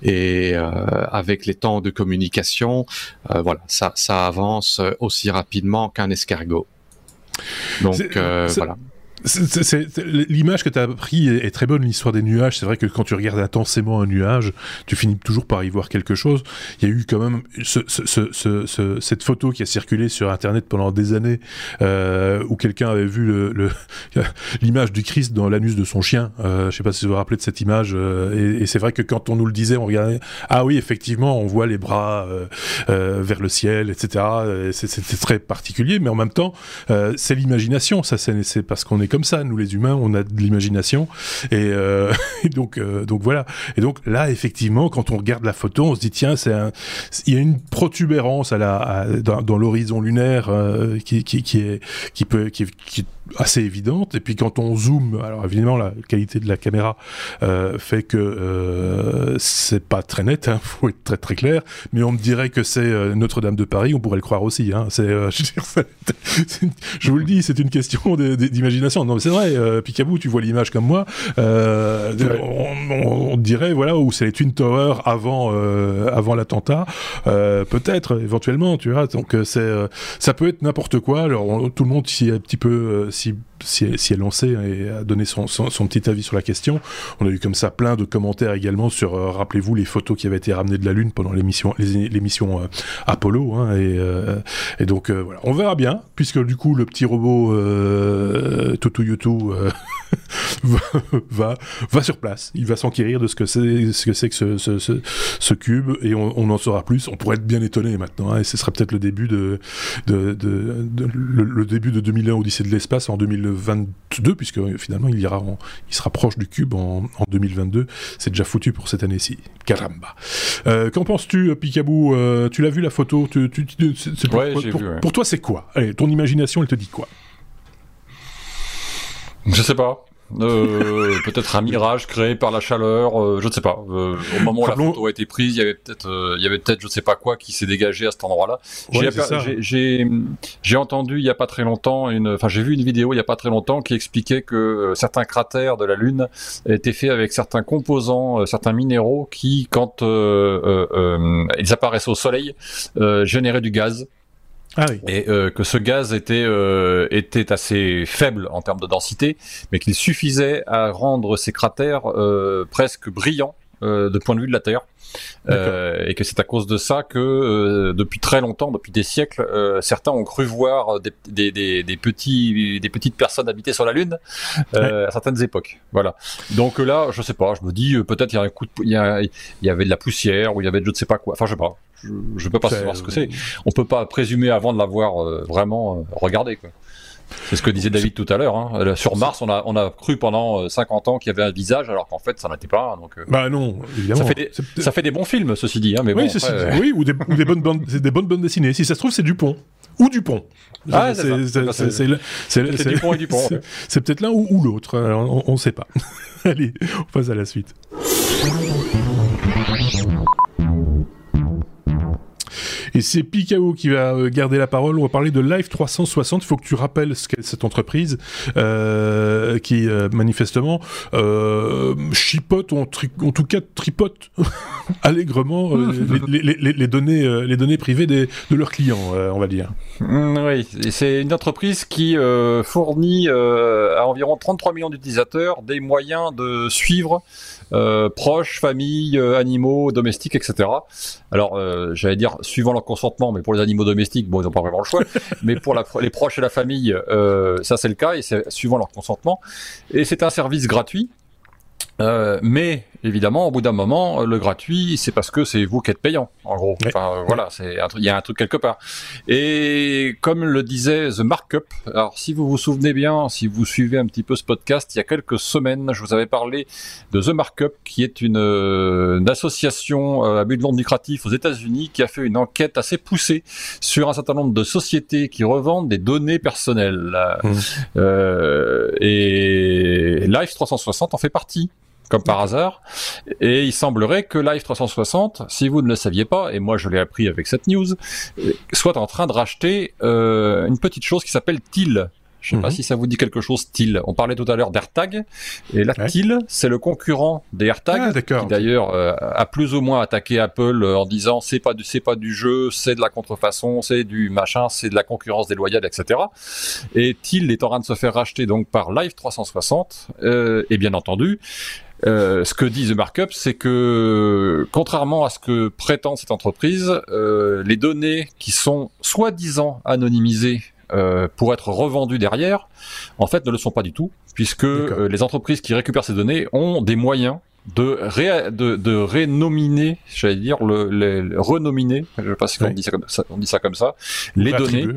Et avec les temps de communication, voilà, ça, ça avance aussi rapidement qu'un escargot. Donc voilà l'image que tu as pris est, très bonne, l'histoire des nuages. C'est vrai que quand tu regardes intensément un nuage, tu finis toujours par y voir quelque chose. Il y a eu quand même cette photo qui a circulé sur Internet pendant des années, euh, où quelqu'un avait vu l'image du Christ dans l'anus de son chien. Euh, je sais pas si vous vous rappelez de cette image. Euh, et, c'est vrai que quand on nous le disait, on regardait, ah oui, effectivement, on voit les bras euh, vers le ciel, etc. C'est très particulier, mais en même temps, c'est l'imagination. Ça, c'est parce qu'on est comme ça, nous les humains, on a de l'imagination et, euh, donc euh, donc voilà. Et donc là, effectivement, quand on regarde la photo, on se dit tiens, c'est il y a une protubérance à la dans, l'horizon lunaire euh, qui, qui, qui, est qui peut qui, qui assez évidente. Et puis quand on zoome, alors évidemment la qualité de la caméra euh, fait que euh, c'est pas très net, hein, faut être très très clair. Mais on me dirait que c'est euh, Notre-Dame de Paris, on pourrait le croire aussi. Hein. C'est, euh, je, je, vous le dis, c'est une question d'imagination. Non, mais c'est vrai. Euh, Picabou, tu vois l'image comme moi. Euh, on, on, dirait voilà où c'est les Twin Towers avant avant l'attentat, peut-être éventuellement, tu vois. Donc c'est ça peut être n'importe quoi. Alors tout le monde ici est un petit peu si, si, si elle lancé et a donné son, son, petit avis sur la question. On a eu comme ça plein de commentaires également sur, euh, rappelez-vous, les photos qui avaient été ramenées de la Lune pendant l'émission l'émission euh, Apollo. Hein, et, euh, et, donc voilà, on verra bien, puisque du coup le petit robot Yutu va, va, sur place. Il va s'enquérir de ce que c'est ce que que ce, cube et on, en saura plus. On pourrait être bien étonné maintenant hein, et ce serait peut-être le début de, de, de, le, le, début de 2001 Odyssée de l'espace en 2022 puisque finalement il ira il sera proche du cube en, en 2022. C'est déjà foutu pour cette année-ci. Caramba. Euh, Qu'en penses-tu, Picabou euh, Tu l'as vu la photo tu, tu, pour, pour, toi, c'est quoi? Allez, ton imagination, elle te dit quoi? Je sais pas. Euh, peut-être un mirage créé par la chaleur, euh, je ne sais pas. Euh, au moment où la photo a été prise, il y avait peut-être, euh, il y avait peut-être, je sais pas quoi, qui s'est dégagé à cet endroit-là. j'ai entendu il y a pas très longtemps une, enfin j'ai vu une vidéo il y a pas très longtemps qui expliquait que certains cratères de la Lune étaient faits avec certains composants, certains minéraux qui, quand ils apparaissent au Soleil, généraient du gaz. Ah et euh, que ce gaz était euh, était assez faible en termes de densité, mais qu'il suffisait à rendre ces cratères euh, presque brillants de point de vue de la Terre. Et que c'est à cause de ça que depuis très longtemps, depuis des siècles, certains ont cru voir des, des, des, des, petits, des petites personnes habiter sur la Lune à certaines époques. Voilà. Donc là, je sais pas, je me dis peut-être il y a un coup de, il y, a, il y avait de la poussière ou il y avait de je ne sais pas quoi. Enfin, je sais pas je, ne peux pas savoir ce que c'est. On peut pas présumer avant de l'avoir euh, vraiment euh, regardé. Quoi. C'est ce que disait David tout à l'heure. Hein. Sur Mars, on a, on a cru pendant 50 euh, ans qu'il y avait un visage, alors qu'en fait, ça n'était pas. Donc, bah non, évidemment. Ça fait, des, ça fait, des, bons films, ceci dit. Hein, mais oui, bon, oui ou, des, ou des, bonnes bandes, des bonnes bandes dessinées. Si ça se trouve, c'est Dupont. Ou Dupont. Ah, c'est Dupont et Dupont. C'est peut-être l'un ou, ou l'autre. On ne sait pas. Allez, on passe à la suite. Et c'est Picao qui va euh, garder la parole. On va parler de Live 360. Il faut que tu rappelles ce qu'est cette entreprise euh, qui euh, manifestement euh, chipote ou en, en, tout cas tripote allègrement les, les, les, données, les données privées des, de leurs clients, on va dire. Mm, oui, c'est une entreprise qui fournit à environ 33 millions d'utilisateurs des moyens de suivre euh, proches, familles, euh, animaux, domestiques, etc. Alors, euh, j'allais dire suivant leur consentement, mais pour les animaux domestiques, bon, ils n'ont pas vraiment le choix. mais pour la, les proches et la famille, ça c'est le cas, et c'est suivant leur consentement. Et c'est un service gratuit euh, mais évidemment, au bout d'un moment, le gratuit, c'est parce que c'est vous qui êtes payant, en gros. Enfin, voilà, c'est il y a un truc quelque part. Et comme le disait The Markup, alors si vous vous souvenez bien, si vous suivez un petit peu ce podcast, il y a quelques semaines, je vous avais parlé de The Markup, qui est une, euh, association euh, à but non lucratif aux États-Unis qui a fait une enquête assez poussée sur un certain nombre de sociétés qui revendent des données personnelles. Mmh. Euh, et Life 360 en fait partie comme par hasard. Et il semblerait que Live 360, si vous ne le saviez pas, et moi je l'ai appris avec cette news, soit en train de racheter euh, une petite chose qui s'appelle TIL. Je sais pas mhm. si ça vous dit quelque chose, TIL. On parlait tout à l'heure d'AirTag, et la TIL, c'est le concurrent des AirTag, ah, qui d'ailleurs euh, a plus ou moins attaqué Apple euh, en disant c'est pas du c'est pas du jeu, c'est de la contrefaçon, c'est du machin, c'est de la concurrence déloyale, etc. Et TIL est en train de se faire racheter donc par Live 360, euh, et bien entendu, euh, ce que dit The Markup, c'est que contrairement à ce que prétend cette entreprise, euh, les données qui sont soi-disant anonymisées euh, pour être revendues derrière, en fait ne le sont pas du tout, puisque les entreprises qui récupèrent ces données ont des moyens de, ré, de, de rénominer, j'allais dire, le, le, renominer, je sais pas si on, dit ça comme ça, on dit ça comme ça, les données,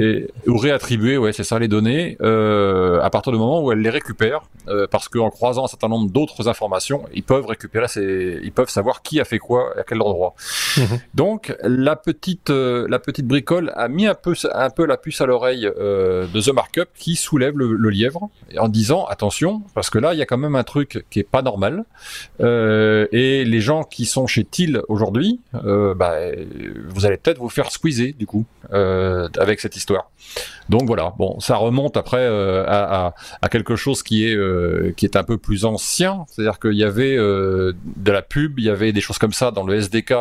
et, ou réattribuer, ouais, c'est ça, les données, euh, à partir du moment où elles les récupèrent, euh, parce qu'en croisant un certain nombre d'autres informations, ils peuvent récupérer ces, ils peuvent savoir qui a fait quoi à quel endroit. Mhm. Donc, la petite, euh, la petite bricole a mis un peu, un peu la puce à l'oreille euh, de The Markup qui soulève le, le lièvre en disant attention, parce que là, il y a quand même un truc qui est pas normal. Euh, et les gens qui sont chez TIL aujourd'hui, euh, bah, vous allez peut-être vous faire squeezer du coup euh, avec cette histoire. Donc voilà, bon, ça remonte après à, quelque chose qui est qui est un peu plus ancien, c'est-à-dire qu'il y avait de la pub, il y avait des choses comme ça dans le SDK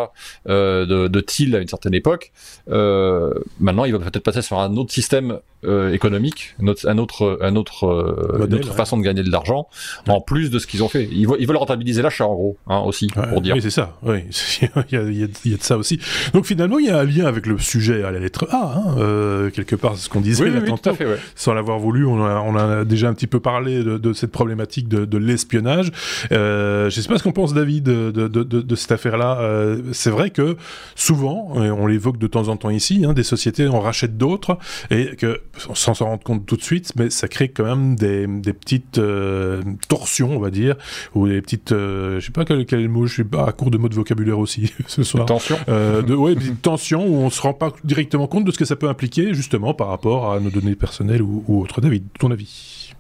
de, de TIL à une certaine époque. maintenant, il va peut-être passer sur un autre système économique, un autre, un autre, un autre, une autre façon de gagner de l'argent, en plus de ce qu'ils ont fait. Ils, ils veulent rentabiliser l'achat en gros, hein, aussi, pour dire. Oui, c'est ça. Oui, il, y a, il, y a, de ça aussi. Donc finalement, il y a un lien avec le sujet à la lettre A, hein, euh, quelque part, ce qu'on disait là tantôt. Fait, Sans l'avoir voulu, on a, on a, déjà un petit peu parlé de, de cette problématique de, de l'espionnage. Euh, je sais pas ce qu'on pense, David, de, de, de cette affaire-là. Euh, c'est vrai que souvent, on l'évoque de temps en temps ici, hein, des sociétés en rachètent d'autres et que, sans s'en rendre compte tout de suite, mais ça crée quand même des, des petites euh, torsions, on va dire, ou des petites euh, je sais pas quel, quel mot, je suis pas à court de mots de vocabulaire aussi ce soir. Tension. Euh, de, ouais, une tension où on se rend pas directement compte de ce que ça peut impliquer justement par rapport à nos données personnelles ou, ou autres. David, ton avis?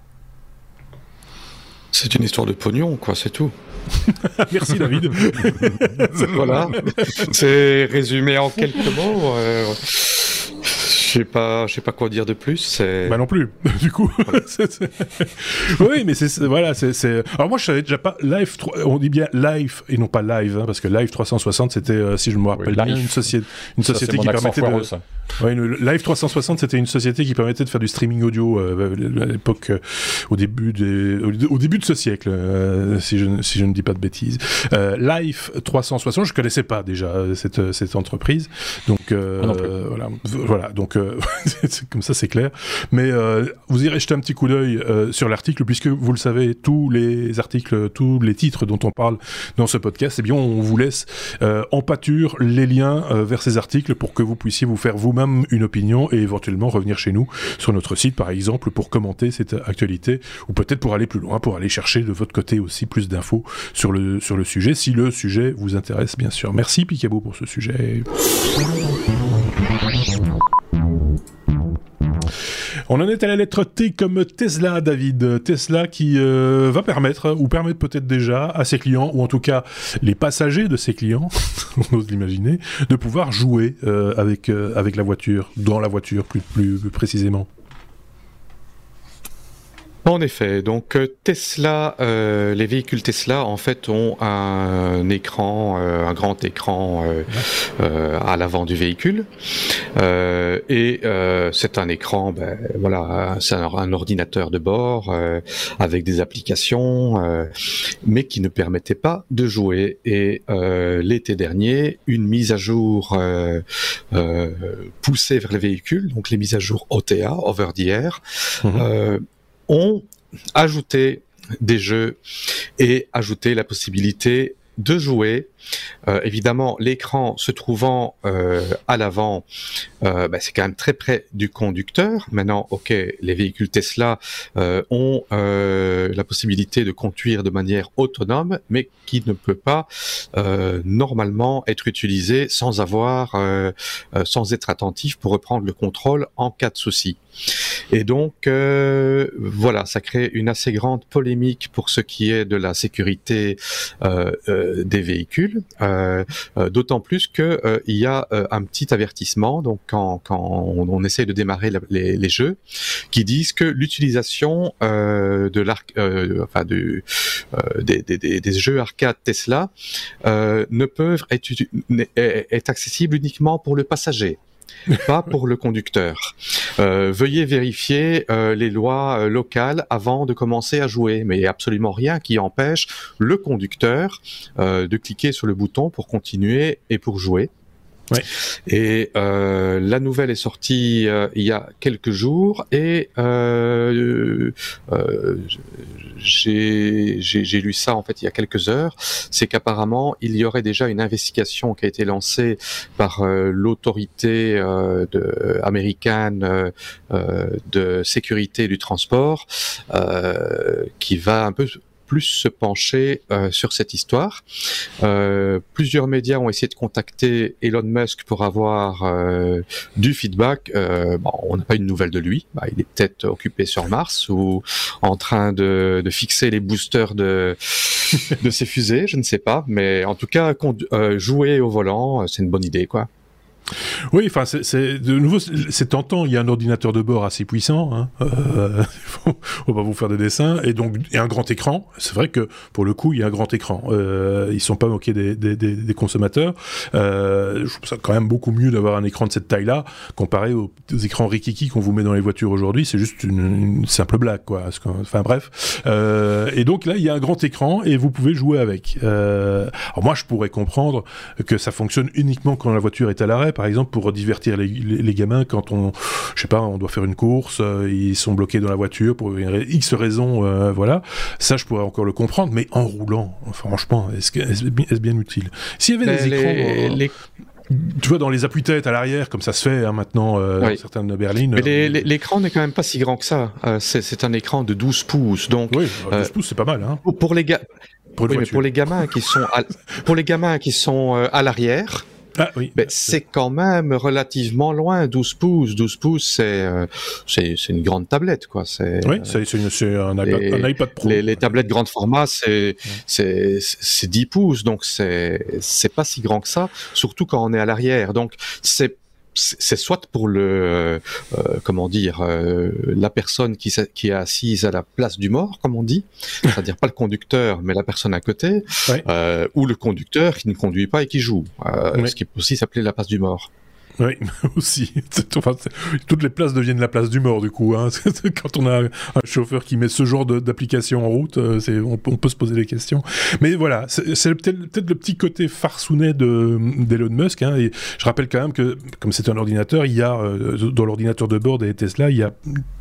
C'est une histoire de pognon, quoi, c'est tout. Merci David. voilà, c'est résumé en quelques mots. Je sais pas, je sais pas quoi dire de plus. Bah non plus. du coup. oui, mais c'est voilà, c'est. Alors moi, je savais déjà pas live. On dit bien live et non pas live, hein, parce que live 360, c'était, euh, si je me rappelle bien, une société, une société qui permettait de. Oui, live 360, c'était une société qui permettait de faire du streaming audio euh, à l'époque, euh, au début des, au, début de ce siècle, si je si je ne dis pas de bêtises. live 360, je connaissais pas déjà cette cette entreprise, donc voilà, voilà, donc comme ça c'est clair. Mais euh, vous irez jeter un petit coup d'œil euh, sur l'article, puisque vous le savez, tous les articles, tous les titres dont on parle dans ce podcast, eh bien on vous laisse euh, en pâture les liens vers ces articles pour que vous puissiez vous faire vous-même une opinion et éventuellement revenir chez nous sur notre site, par exemple, pour commenter cette actualité, ou peut-être pour aller plus loin, pour aller chercher de votre côté aussi plus d'infos sur le, sur le sujet, si le sujet vous intéresse, bien sûr. Merci Picabo pour ce sujet. On en est à la lettre T comme Tesla, David. Tesla qui euh, va permettre, ou permettre peut-être déjà à ses clients, ou en tout cas les passagers de ses clients, on ose l'imaginer, de pouvoir jouer euh, avec, euh, avec la voiture, dans la voiture plus précisément. En effet, donc euh, Tesla, euh, les véhicules Tesla en fait ont un écran, euh, un grand écran à l'avant du véhicule, et c'est un écran, ben, voilà, c'est un, ordinateur de bord avec des applications, mais qui ne permettait pas de jouer. Et l'été dernier, une mise à jour poussée vers les véhicules, donc les mises à jour OTA, over the air. Mhm ont ajouté des jeux et ajouté la possibilité de jouer. Euh, évidemment, l'écran se trouvant euh, à l'avant, euh, bah, c'est quand même très près du conducteur. Maintenant, ok, les véhicules Tesla ont la possibilité de conduire de manière autonome, mais qui ne peut pas normalement être utilisé sans avoir, sans être attentif pour reprendre le contrôle en cas de souci. Et donc, euh, voilà, ça crée une assez grande polémique pour ce qui est de la sécurité euh, euh, des véhicules, d'autant plus que il y a un petit avertissement, donc quand, on, essaie de démarrer les, jeux, qui disent que l'utilisation des, jeux arcade Tesla ne peuvent être, accessibles uniquement pour le passager pas pour le conducteur. Euh, veuillez vérifier euh, les lois euh, locales avant de commencer à jouer, mais absolument rien qui empêche le conducteur de cliquer sur le bouton pour continuer et pour jouer. Et euh, la nouvelle est sortie euh, il y a quelques jours et euh, euh j'ai lu ça en fait il y a quelques heures. C'est qu'apparemment il y aurait déjà une investigation qui a été lancée par euh, l'autorité de, américaine de sécurité du transport qui va un peu plus se pencher euh, sur cette histoire. Euh, plusieurs médias ont essayé de contacter Elon Musk pour avoir euh, du feedback. bon, on n'a pas une nouvelle de lui. Bah, il est peut-être occupé sur Mars ou en train de, de fixer les boosters de, de ses fusées, je ne sais pas. Mais en tout cas, jouer au volant, c'est une bonne idée, quoi. Oui, enfin, c'est de nouveau, c'est tentant. Il y a un ordinateur de bord assez puissant. Hein. Euh, on va vous faire des dessins et donc et un grand écran. C'est vrai que pour le coup, il y a un grand écran. Euh, ils sont pas moqués des, des, des, consommateurs. Euh, je trouve ça quand même beaucoup mieux d'avoir un écran de cette taille-là comparé aux, écrans Rikiki qu'on vous met dans les voitures aujourd'hui. C'est juste une, simple blague, quoi. Enfin bref. Euh, et donc là, il y a un grand écran et vous pouvez jouer avec. Euh, alors moi, je pourrais comprendre que ça fonctionne uniquement quand la voiture est à l'arrêt par exemple, pour divertir les, gamins quand on, je sais pas, on doit faire une course, euh, ils sont bloqués dans la voiture pour une X raison, euh, voilà. Ça, je pourrais encore le comprendre, mais en roulant, franchement, est-ce est bien utile? S'il y avait des écrans. Les, tu vois, dans les appuis-têtes à l'arrière, comme ça se fait hein, maintenant euh, dans certaines berlines. Mais l'écran n'est quand même pas si grand que ça. c'est un écran de 12 pouces. Donc, oui, 12 pouces, c'est pas mal. Hein. Pour, les gars. Pour, pour les gamins qui sont pour les gamins qui sont à l'arrière, ah, oui. Mais c'est quand même relativement loin, 12 pouces. 12 pouces, c'est euh, c'est une grande tablette, quoi. Oui, c'est un, un, iPad Pro. Les, les tablettes grand format, c'est c'est 10 pouces, donc c'est c'est pas si grand que ça, surtout quand on est à l'arrière. Donc c'est c'est soit pour le euh, euh, comment dire euh, la personne qui, qui est assise à la place du mort comme on dit c'est-à-dire pas le conducteur mais la personne à côté ou le conducteur qui ne conduit pas et qui joue ce qui peut aussi s'appeler la place du mort oui, aussi. toutes les places deviennent la place du mort, du coup. Hein. Quand on a un chauffeur qui met ce genre d'application en route, euh, on, peut se poser des questions. Mais voilà, c'est peut-être le petit côté farsounet d'Elon Musk. Hein. Je rappelle quand même que, comme c'est un ordinateur, il y a, euh, dans l'ordinateur de bord des Tesla, il y a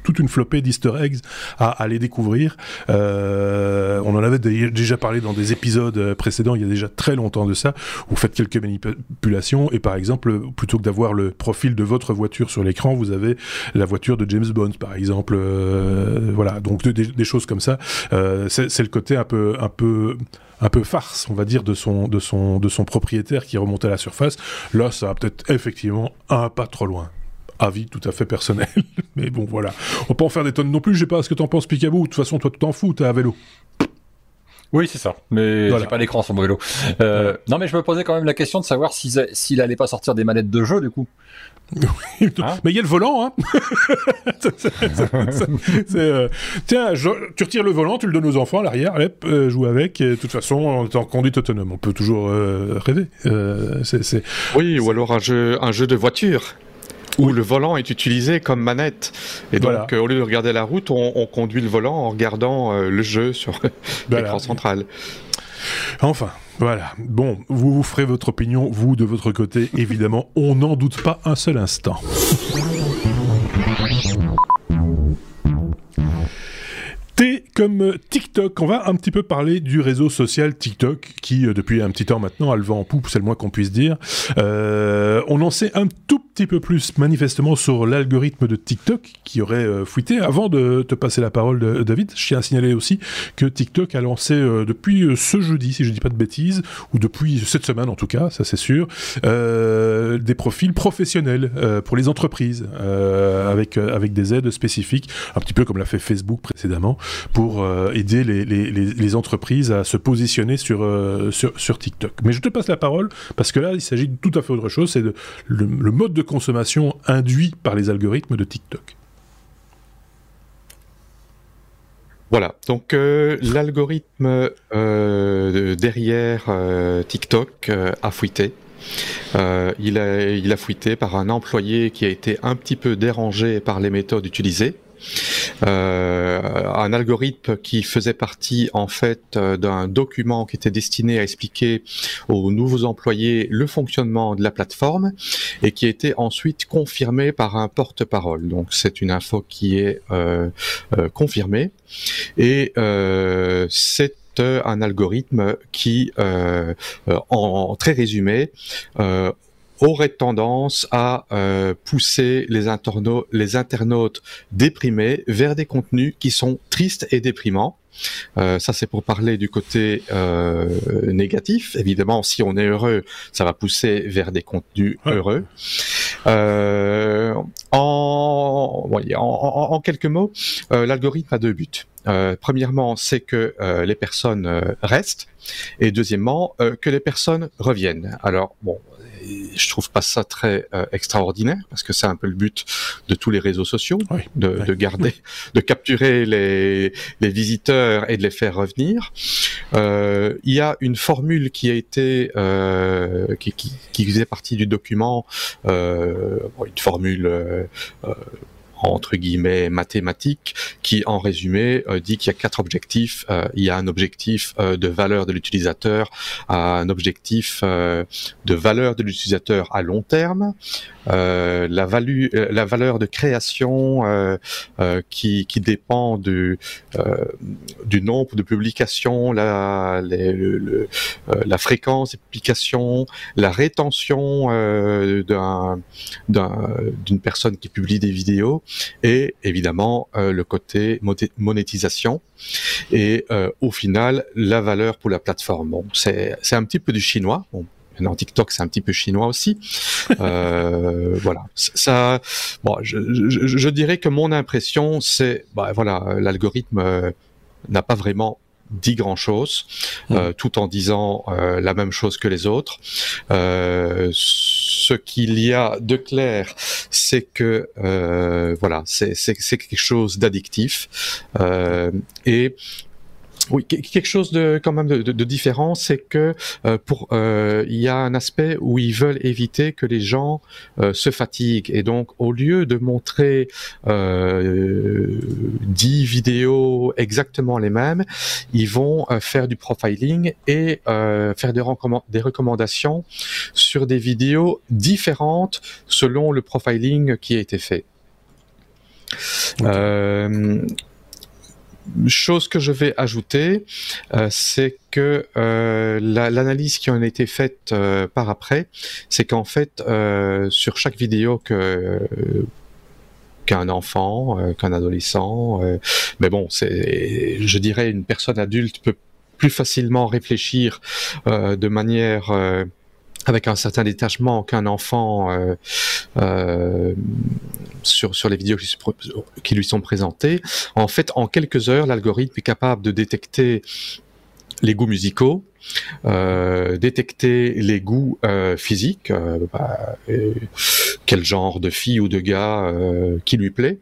toute une flopée d'easter eggs à aller découvrir. Euh, on en avait déjà parlé dans des épisodes précédents, il y a déjà très longtemps de ça. Vous faites quelques manipulations et par exemple, plutôt que d'avoir le profil de votre voiture sur l'écran, vous avez la voiture de James Bond, par exemple. Euh, voilà, donc des, choses comme ça. Euh, c'est le côté un peu, un peu un peu farce, on va dire, de son, de son, de son propriétaire qui remonte à la surface. Là, ça va peut-être effectivement un pas trop loin avis tout à fait personnel. Mais bon, voilà. On peut en faire des tonnes non plus. Je sais pas ce que t'en penses, Picaboo. De toute façon, toi, tu t'en fous, t'es à vélo. Oui, c'est ça. Mais j'ai pas l'écran sur mon vélo. Euh, non, mais je me posais quand même la question de savoir s'il s'il allait pas sortir des manettes de jeu, du coup. Hein mais il y a le volant, hein. euh, tiens, tu retires le volant, tu le donnes aux enfants à l'arrière, hop, euh, joue avec. Et de toute façon, on est en conduite autonome. On peut toujours euh, rêver. c'est, Oui, ou alors un jeu, un jeu de voiture où le volant est utilisé comme manette. Et donc, au lieu de regarder la route, on, conduit le volant en regardant le jeu sur l'écran central. Enfin, voilà. Bon, vous vous ferez votre opinion, vous, de votre côté, évidemment. On n'en doute pas un seul instant. T comme TikTok. On va un petit peu parler du réseau social TikTok qui, euh, depuis un petit temps maintenant, a le vent en poupe, c'est le moins qu'on puisse dire. Euh, on en sait un tout petit peu plus manifestement sur l'algorithme de TikTok qui aurait euh. Avant de te passer la parole, David, je tiens à signaler aussi que TikTok a lancé depuis ce jeudi, si je ne dis pas de bêtises, ou depuis cette semaine en tout cas, ça c'est sûr, des profils professionnels pour les entreprises avec, avec des aides spécifiques, un petit peu comme l'a fait Facebook précédemment, pour pour euh, aider les, entreprises à se positionner euh, sur, TikTok. Mais je te passe la parole parce que là, il s'agit de tout à fait autre chose. C'est le, mode de consommation induit par les algorithmes de TikTok. Voilà, donc euh, l'algorithme derrière TikTok a fuité. il, a, il a fuité par un employé qui a été un petit peu dérangé par les méthodes utilisées. Euh, un algorithme qui faisait partie en fait euh, d'un document qui était destiné à expliquer aux nouveaux employés le fonctionnement de la plateforme et qui été ensuite confirmé par un porte-parole. Donc c'est une info qui est euh, confirmée et c'est un algorithme qui, en, très résumé, aurait tendance à euh, pousser les, les internautes déprimés vers des contenus qui sont tristes et déprimants. Euh, ça, c'est pour parler du côté euh, négatif. Évidemment, si on est heureux, ça va pousser vers des contenus heureux. Euh, en, en, en, quelques mots, euh, l'algorithme a deux buts. Euh, premièrement, c'est que les personnes restent, et deuxièmement, que les personnes reviennent. Alors, bon, je trouve pas ça très euh, extraordinaire parce que c'est un peu le but de tous les réseaux sociaux, de, garder, de capturer les, visiteurs et de les faire revenir. Euh, il y a une formule qui a été euh, qui, qui, faisait partie du document, une formule entre guillemets mathématiques qui en résumé euh, dit qu'il y a quatre objectifs. Euh, il y a un objectif euh, de valeur de l'utilisateur, un objectif de valeur de l'utilisateur à long terme, la, value, la valeur de création qui, qui, dépend du, nombre de publications, la, fréquence des publications, la rétention d'une personne qui publie des vidéos et évidemment euh, le côté monétisation et euh, au final la valeur pour la plateforme. Bon, c'est un petit peu du chinois. Maintenant, TikTok, c'est un petit peu chinois aussi. Euh, voilà. Ça, bon, je, je, je, dirais que mon impression, c'est, bah, voilà, l'algorithme n'a pas vraiment dit grand chose, mmh. tout en disant la même chose que les autres. Euh, ce qu'il y a de clair, c'est que euh, voilà, c'est quelque chose d'addictif euh, et oui, quelque chose de quand même de, de, différent, c'est que euh, pour euh, il y a un aspect où ils veulent éviter que les gens euh, se fatiguent et donc au lieu de montrer 10 vidéos exactement les mêmes, ils vont faire du profiling et faire des, des recommandations sur des vidéos différentes selon le profiling qui a été fait. Euh, chose que je vais ajouter, euh, c'est que euh, l'analyse qui en a été faite euh, par après, c'est qu'en fait, sur chaque vidéo que qu'un enfant, qu'un adolescent, mais bon, c'est, je dirais, une personne adulte peut plus facilement réfléchir de manière avec un certain détachement qu'un enfant euh, euh, sur, sur les vidéos qui, lui sont présentées. En fait, en quelques heures, l'algorithme est capable de détecter les goûts musicaux, euh, détecter les goûts euh, physiques, euh, bah, quel genre de fille ou de gars qui lui plaît,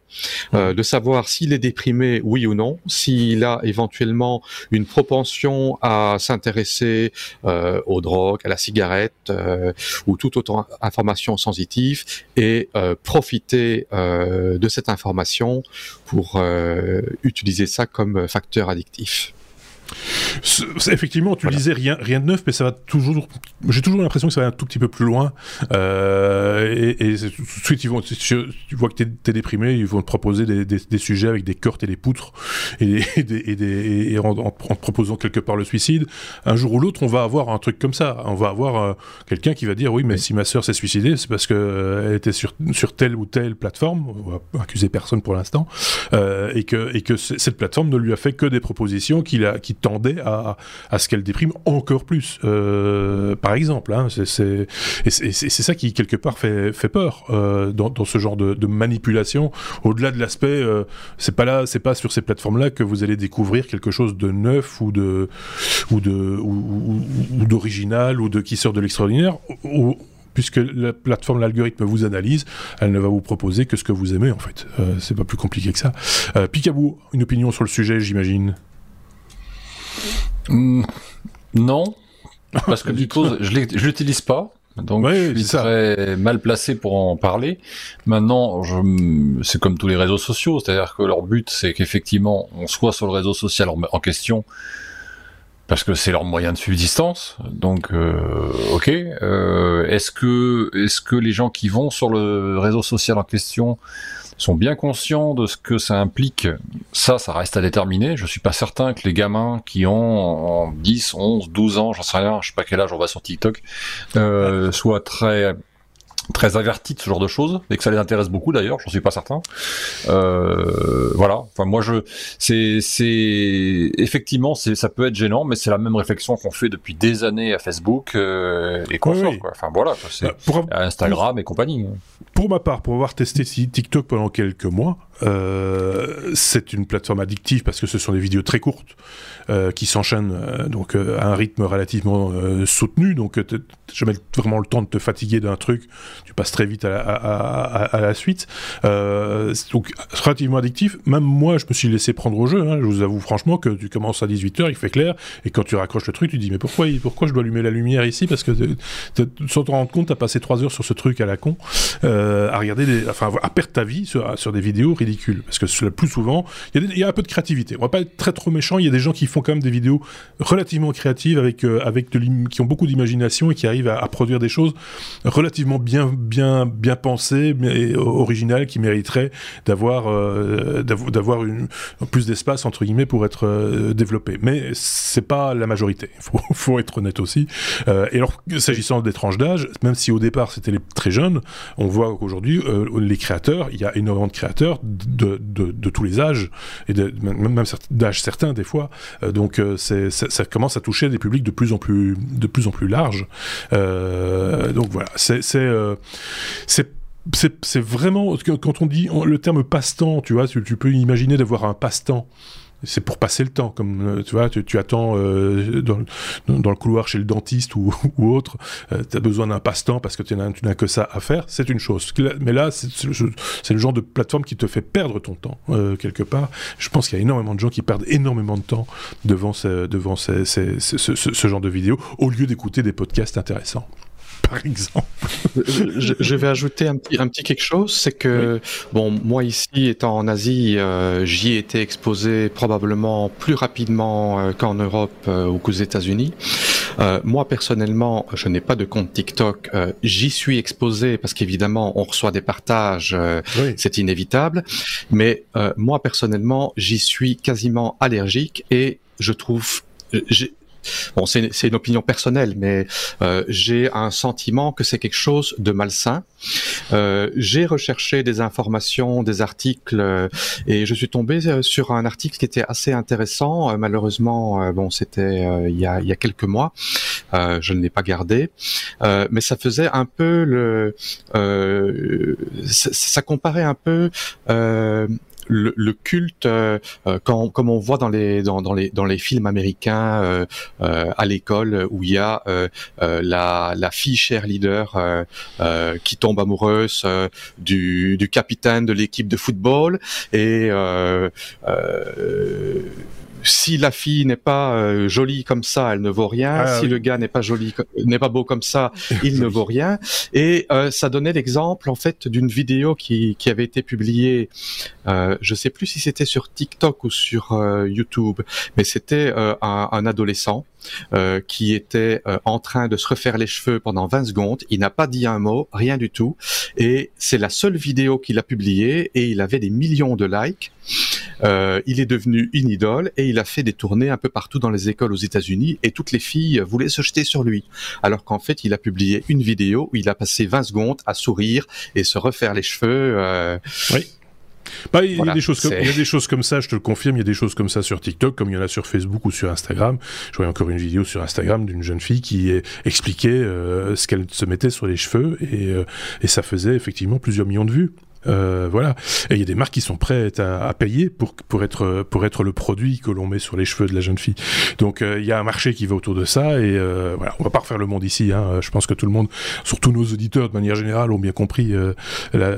de savoir s'il est déprimé, oui ou non, s'il a éventuellement une propension à s'intéresser aux drogues, à la cigarette ou toute autre information sensitive et profiter de cette information pour utiliser ça comme facteur addictif. Effectivement, tu disais rien, rien de neuf, mais ça va toujours. J'ai toujours l'impression que ça va un tout petit peu plus loin. Euh, et, et, tout de suite, ils vont, tu, vois que tu es, déprimé, ils vont te proposer des, des, des, sujets avec des cortes et des poutres, et, et, et en, en, te proposant quelque part le suicide. Un jour ou l'autre, on va avoir un truc comme ça. On va avoir euh, quelqu'un qui va dire Oui, mais si ma sœur s'est suicidée, c'est parce qu'elle euh, était sur, sur telle ou telle plateforme, on va accuser personne pour l'instant, euh, et, que, et que cette plateforme ne lui a fait que des propositions qu'il a, qui tendait à, à ce qu'elle déprime encore plus, euh, par exemple. Hein, c'est ça qui, quelque part, fait, fait peur euh, dans, dans, ce genre de, manipulation. Au-delà de l'aspect, euh, c'est pas là, c'est pas sur ces plateformes-là que vous allez découvrir quelque chose de neuf ou de ou de ou, d'original ou de qui sort de l'extraordinaire. puisque la plateforme, l'algorithme vous analyse, elle ne va vous proposer que ce que vous aimez en fait. Euh, c'est pas plus compliqué que ça. Euh, Picabou, une opinion sur le sujet, j'imagine? Hmm, non, parce que du coup, je l'utilise pas. Donc je suis très mal placé pour en parler. Maintenant, c'est comme tous les réseaux sociaux, c'est-à-dire que leur but, c'est qu'effectivement, on soit sur le réseau social en, question, parce que c'est leur moyen de subsistance. Donc, euh, ok. Euh, est-ce que, est-ce que les gens qui vont sur le réseau social en question sont bien conscients de ce que ça implique. Ça, ça reste à déterminer. Je suis pas certain que les gamins qui ont 10, 11, 12 ans, j'en sais rien, je sais pas quel âge on va sur TikTok, euh, soient très très avertis de ce genre de choses et que ça les intéresse beaucoup d'ailleurs j'en suis pas certain. Euh, voilà. Enfin moi je c'est c'est effectivement c'est ça peut être gênant mais c'est la même réflexion qu'on fait depuis des années à Facebook euh, et qu'on oui, enfin voilà c'est bah, Instagram et compagnie pour ma part pour avoir testé TikTok pendant quelques mois euh, c'est une plateforme addictive parce que ce sont des vidéos très courtes euh, qui s'enchaînent euh, donc à un rythme relativement soutenu. Donc jamais vraiment le temps de te fatiguer d'un truc. Tu passes très vite à la, suite. donc relativement addictif. Même moi, je me suis laissé prendre au jeu. Hein. Je vous avoue franchement que tu commences à 18h, il fait clair, et quand tu raccroches le truc, tu dis mais pourquoi, pourquoi je dois allumer la lumière ici? Parce que sans te rendre compte, t'as passé 3 heures sur ce truc à la con, à regarder, enfin à perdre ta vie sur, sur des vidéos parce que le plus souvent, il y, a un peu de créativité. On va pas être très trop méchant. Il y a des gens qui font quand même des vidéos relativement créatives avec euh, avec qui ont beaucoup d'imagination et qui arrivent à, produire des choses relativement bien bien bien pensées et originales qui mériteraient d'avoir euh, d'avoir plus d'espace entre guillemets pour être euh, développées. Mais c'est pas la majorité. Faut, faut être honnête aussi. et alors s'agissant des tranches d'âge, même si au départ c'était les très jeunes, on voit qu'aujourd'hui les créateurs, il y a énormément de créateurs de, de, tous les âges, et même, d'âges certains des fois. Euh, donc euh, c'est, ça, commence à toucher des publics de plus en plus, de plus, en plus larges. Euh, donc voilà, c'est, c'est, c'est vraiment quand on dit le terme passe-temps, tu vois, tu peux imaginer d'avoir un passe-temps c'est pour passer le temps, comme euh, tu vois, tu, attends euh, dans, le couloir chez le dentiste ou, autre, euh, tu as besoin d'un passe-temps parce que tu n'as que ça à faire, c'est une chose. Mais là, c'est le genre de plateforme qui te fait perdre ton temps, quelque part. Je pense qu'il y a énormément de gens qui perdent énormément de temps devant ce, ce genre de vidéos, au lieu d'écouter des podcasts intéressants par exemple. je, vais ajouter un petit, un petit quelque chose, c'est que, bon, moi ici, étant en Asie, euh, j'y ai été exposé probablement plus rapidement euh, qu'en Europe euh, ou qu'aux États-Unis. moi, personnellement, je n'ai pas de compte TikTok. j'y suis exposé parce qu'évidemment, on reçoit des partages, c'est inévitable. Mais moi, personnellement, j'y suis quasiment allergique et je trouve Bon, c'est une opinion personnelle, mais euh, j'ai un sentiment que c'est quelque chose de malsain. Euh, j'ai recherché des informations, des articles, euh, et je suis tombé sur un article qui était assez intéressant. malheureusement, bon, c'était il, y a, il y a quelques mois. je ne l'ai pas gardé, mais ça faisait un peu le, ça, ça, comparait un peu le, le, culte, euh, euh, quand, comme on voit dans les dans, les dans les films américains euh, euh à l'école où il y a la, la fille cheerleader qui tombe amoureuse du, du capitaine de l'équipe de football et si la fille n'est pas euh, jolie comme ça, elle ne vaut rien. Ah si le gars n'est pas joli, n'est pas beau comme ça, il ne vaut rien. Et euh, ça donnait l'exemple en fait d'une vidéo qui, qui avait été publiée. Euh, je sais plus si c'était sur TikTok ou sur euh, YouTube, mais c'était un, un, adolescent euh, qui était euh, en train de se refaire les cheveux pendant 20 secondes. Il n'a pas dit un mot, rien du tout. Et c'est la seule vidéo qu'il a publiée et il avait des millions de likes. Euh, il est devenu une idole et il a fait des tournées un peu partout dans les écoles aux États-Unis et toutes les filles voulaient se jeter sur lui. Alors qu'en fait, il a publié une vidéo où il a passé 20 secondes à sourire et se refaire les cheveux. Euh, oui. Bah, il, y a des choses comme, il y a des choses comme ça, je te le confirme, il y a des choses comme ça sur TikTok, comme il y en a sur Facebook ou sur Instagram. Je voyais encore une vidéo sur Instagram d'une jeune fille qui expliquait euh, ce qu'elle se mettait sur les cheveux et, euh, et ça faisait effectivement plusieurs millions de vues. Euh, voilà. Et il y a des marques qui sont prêtes à, payer pour, pour, être, pour être le produit que l'on met sur les cheveux de la jeune fille. Donc euh, il y a un marché qui va autour de ça et euh, voilà, on va pas refaire le monde ici. Hein. Je pense que tout le monde, surtout nos auditeurs de manière générale, ont bien compris la,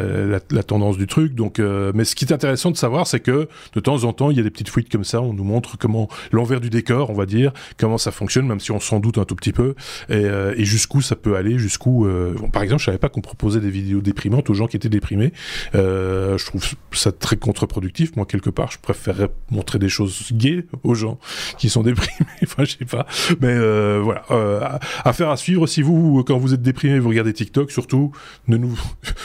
la, tendance du truc. Donc, mais ce qui est intéressant de savoir, c'est que de temps en temps, il y a des petites fuites comme ça. On nous montre comment l'envers du décor, on va dire, comment ça fonctionne, même si on s'en doute un tout petit peu, et, et jusqu'où ça peut aller, jusqu'où. par exemple, je savais pas qu'on proposait des vidéos déprimantes aux gens qui étaient déprimés. Euh, je trouve ça très contre-productif. Moi, quelque part, je préférerais montrer des choses gays aux gens qui sont déprimés. enfin, je sais pas. Mais euh, voilà, euh, affaire à suivre. Si vous, quand vous êtes déprimé, vous regardez TikTok, surtout, ne nous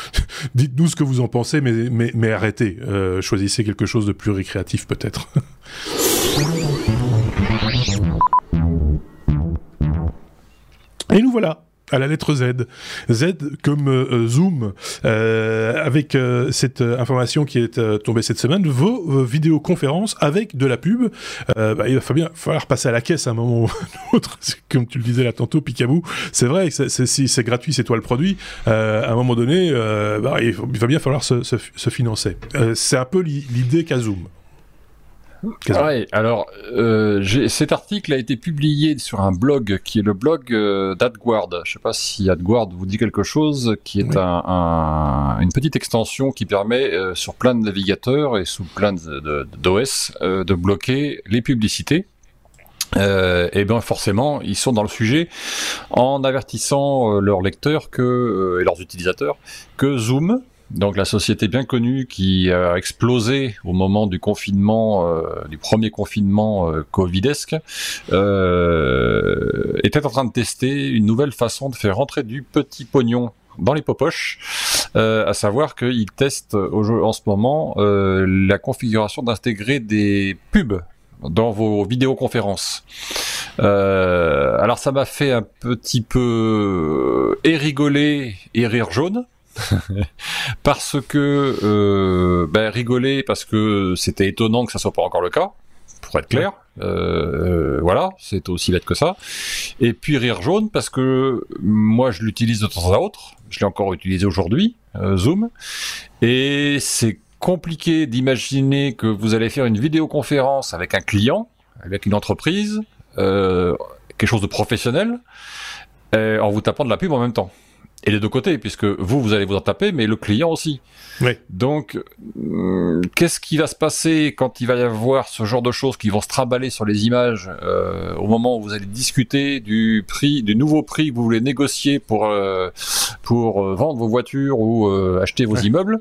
dites-nous ce que vous en pensez, mais mais, mais arrêtez. Euh, choisissez quelque chose de plus récréatif, peut-être. Et nous voilà à la lettre Z. Z comme euh, euh, Zoom, euh, avec cette information qui est tombée cette semaine, vos vidéoconférences avec de la pub. Bah, il va bien falloir passer à la caisse à un moment ou un autre, comme tu le disais là tantôt, Picabou. C'est vrai si c'est gratuit, c'est toi le produit. à un moment donné, bah, il, va bien falloir se financer. c'est un peu l'idée qu'a Zoom. Ouais, alors euh, cet article a été publié sur un blog qui est le blog euh, d'AdGuard. Je ne sais pas si AdGuard vous dit quelque chose, qui est un, une petite extension qui permet euh, sur plein de navigateurs et sous plein d'OS de, de, de, bloquer les publicités. et bien forcément, ils sont dans le sujet en avertissant leurs lecteurs que, et leurs utilisateurs que Zoom, donc la société bien connue qui a explosé au moment du confinement, euh, du premier confinement euh, covidesque, euh, était en train de tester une nouvelle façon de faire rentrer du petit pognon dans les popoches, euh, à savoir qu'ils testent en ce moment la configuration d'intégrer des pubs dans vos vidéoconférences. alors ça m'a fait un petit peu et rigoler et rire jaune parce que euh, ben, rigoler parce que c'était étonnant que ça soit pas encore le cas pour être clair. Euh, voilà c'est aussi bête que ça. Et puis rire jaune parce que moi je l'utilise de temps à autre. Je l'ai encore utilisé aujourd'hui euh, Zoom. Et c'est compliqué d'imaginer que vous allez faire une vidéoconférence avec un client avec une entreprise euh, quelque chose de professionnel en vous tapant de la pub en même temps et les deux côtés, puisque vous, vous allez vous en taper, mais le client aussi. Oui. Donc, hum, qu'est-ce qui va se passer quand il va y avoir ce genre de choses qui vont se trimballer sur les images euh, au moment où vous allez discuter du prix, du nouveau prix que vous voulez négocier pour euh, pour euh, vendre vos voitures ou euh, acheter vos immeubles?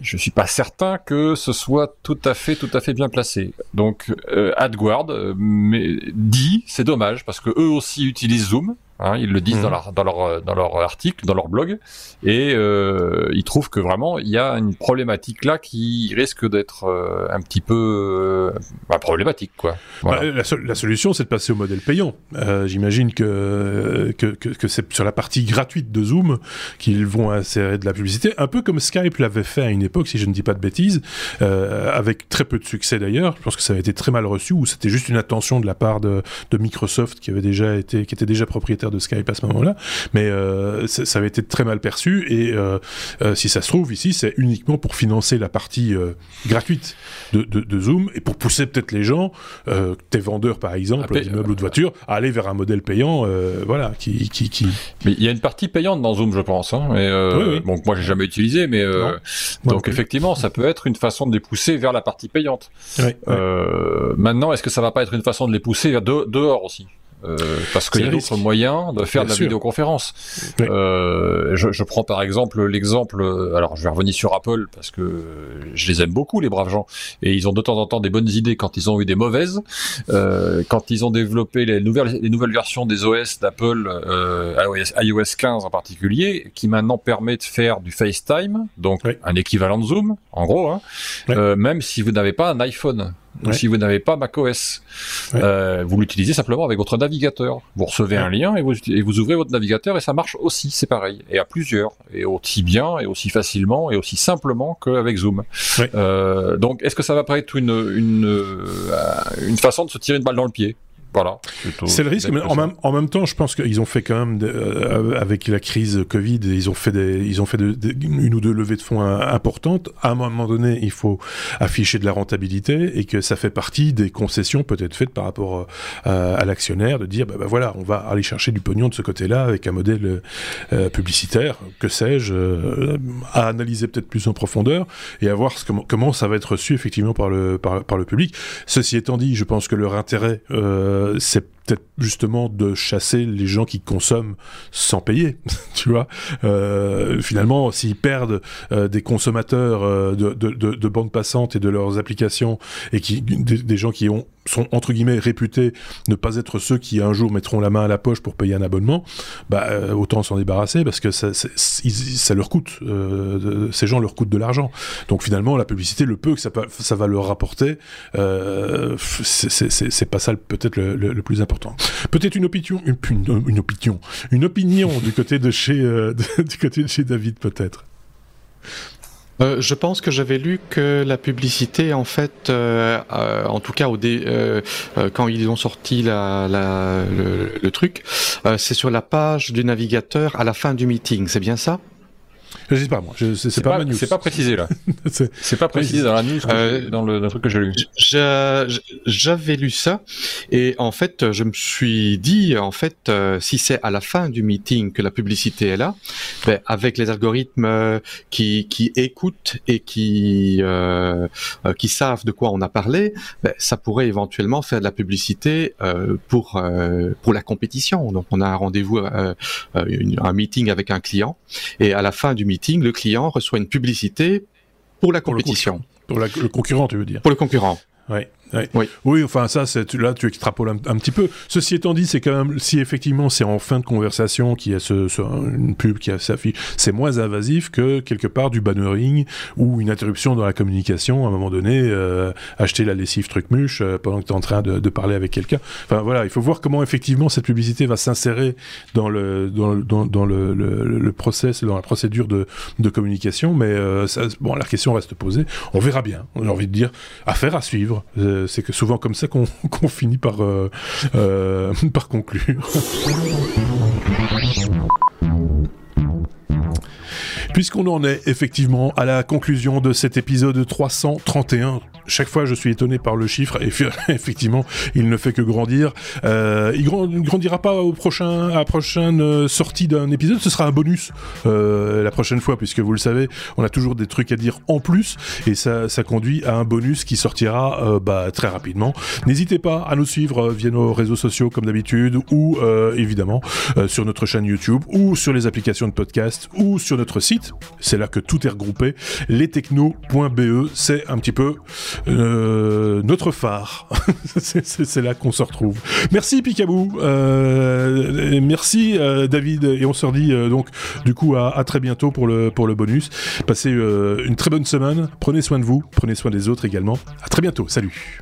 Je suis pas certain que ce soit tout à fait tout à fait bien placé. Donc, AdGuard mais dit, c'est dommage parce que eux aussi utilisent Zoom Hein, ils le disent dans, mhm. leur, dans, leur, dans leur article, dans leur blog, et euh, ils trouvent que vraiment il y a une problématique là qui risque d'être euh, un petit peu euh, bah, problématique, quoi. Bah, la, la, solution, c'est de passer au modèle payant. J'imagine que, que, que, que c'est sur la partie gratuite de Zoom qu'ils vont insérer de la publicité, un peu comme Skype l'avait fait à une époque, si je ne dis pas de bêtises, avec très peu de succès d'ailleurs. Je pense que ça avait été très mal reçu, ou c'était juste une attention de la part de, de Microsoft qui avait déjà été, qui était déjà propriétaire de Skype à ce moment-là, mais euh, ça avait été très mal perçu et euh, euh, si ça se trouve ici, c'est uniquement pour financer la partie gratuite de, de, Zoom et pour pousser peut-être les gens, tes vendeurs par exemple, d'immeubles ou de voitures, à aller vers un modèle payant, voilà, qui, qui, qui, Mais il y a une partie payante dans Zoom, je pense. Hein, et, Bon, moi j'ai jamais utilisé, mais donc effectivement, ça peut être une façon de les pousser vers la partie payante. maintenant, est-ce que ça va pas être une façon de les pousser vers dehors aussi? Euh, parce qu'il y a d'autres moyens de faire de la vidéoconférence. Euh, je, je, prends par exemple l'exemple, alors je vais revenir sur Apple parce que je les aime beaucoup les braves gens et ils ont de temps en temps des bonnes idées quand ils ont eu des mauvaises. Euh, quand ils ont développé les nouvelles les nouvelles versions des OS d'Apple, euh, iOS, 15 en particulier, qui maintenant permet de faire du FaceTime, donc un équivalent de Zoom en gros, hein, euh, même si vous n'avez pas un iPhone. Si vous n'avez pas macOS, euh, vous l'utilisez simplement avec votre navigateur. Vous recevez un lien et vous, et vous ouvrez votre navigateur et ça marche aussi, c'est pareil, et à plusieurs, et aussi bien, et aussi facilement, et aussi simplement qu'avec Zoom. Euh, donc, est-ce que ça va pas être une, une, euh, une façon de se tirer une balle dans le pied? Voilà. C'est le risque, mais en même, en même, temps, je pense qu'ils ont fait quand même, euh, avec la crise Covid, ils ont fait, des, ils ont fait une ou deux levées de fonds importantes. À un moment donné, il faut afficher de la rentabilité et que ça fait partie des concessions peut-être faites par rapport euh, à l'actionnaire de dire, bah, bah, voilà, on va aller chercher du pognon de ce côté-là avec un modèle euh, publicitaire, que sais-je, à analyser peut-être plus en profondeur et à voir ce, comment, comment ça va être reçu effectivement par le, par, par le public. Ceci étant dit, je pense que leur intérêt euh, c'est peut-être justement de chasser les gens qui consomment sans payer, tu vois. Euh, finalement, s'ils perdent euh, des consommateurs de, de, de, bandes passantes et de leurs applications, et qui des, gens qui ont sont entre guillemets réputés ne pas être ceux qui un jour mettront la main à la poche pour payer un abonnement, bah autant s'en débarrasser parce que ça, leur coûte, ces gens leur coûtent de l'argent. Donc finalement, la publicité, le peu que ça, va leur rapporter, c'est pas ça peut-être le, plus important. Peut-être une opinion, une, opinion, une opinion du côté de chez, euh, du côté de chez David peut-être. Euh, je pense que j'avais lu que la publicité, en fait, euh, en tout cas au quand ils ont sorti la, le, truc, c'est sur la page du navigateur à la fin du meeting. C'est bien ça? Je sais pas moi, c'est pas, pas C'est pas précisé là. c'est pas précisé dans la news, euh, dans, le, truc que j'ai lu. J'avais lu ça et en fait, je me suis dit en fait, euh, si c'est à la fin du meeting que la publicité est là, ben, avec les algorithmes euh, qui, qui écoutent et qui euh, qui savent de quoi on a parlé, ben, ça pourrait éventuellement faire de la publicité pour pour la compétition. Donc on a un rendez-vous, un meeting avec un client et à la fin du meeting, le client reçoit une publicité pour la compétition. Pour, le concurrent, tu veux dire Pour le concurrent. Oui. Oui. oui, enfin ça, là tu extrapoles un, petit peu. Ceci étant dit, c'est quand même si effectivement c'est en fin de conversation qu'il y a ce, une pub qui s'affiche, c'est moins invasif que quelque part du bannering ou une interruption dans la communication à un moment donné, euh, acheter la lessive truc muche euh, pendant que tu es en train de, de parler avec quelqu'un. Enfin voilà, il faut voir comment effectivement cette publicité va s'insérer dans le dans, dans, dans le, le, le, process, dans la procédure de, de communication. Mais euh, ça, bon, la question reste posée. On verra bien. J'ai envie de dire affaire à suivre. Euh, c'est que souvent comme ça qu'on finit par, euh, euh, par conclure. Puisqu'on en est effectivement à la conclusion de cet épisode 331, chaque fois je suis étonné par le chiffre et effectivement il ne fait que grandir. Euh, il ne grandira pas au prochain, à la prochaine euh, sortie d'un épisode, ce sera un bonus euh, la prochaine fois puisque vous le savez, on a toujours des trucs à dire en plus et ça, ça conduit à un bonus qui sortira bah, très rapidement. N'hésitez pas à nous suivre via nos réseaux sociaux comme d'habitude ou évidemment sur notre chaîne YouTube ou sur les applications de podcast ou sur notre site. C'est là que tout est regroupé. Lestechno.be, c'est un petit peu notre phare. c'est là qu'on se retrouve. Merci Picabou, merci David, et on se redit donc du coup à, très bientôt pour le, pour le bonus. Passez une très bonne semaine, prenez soin de vous, prenez soin des autres également. À très bientôt, salut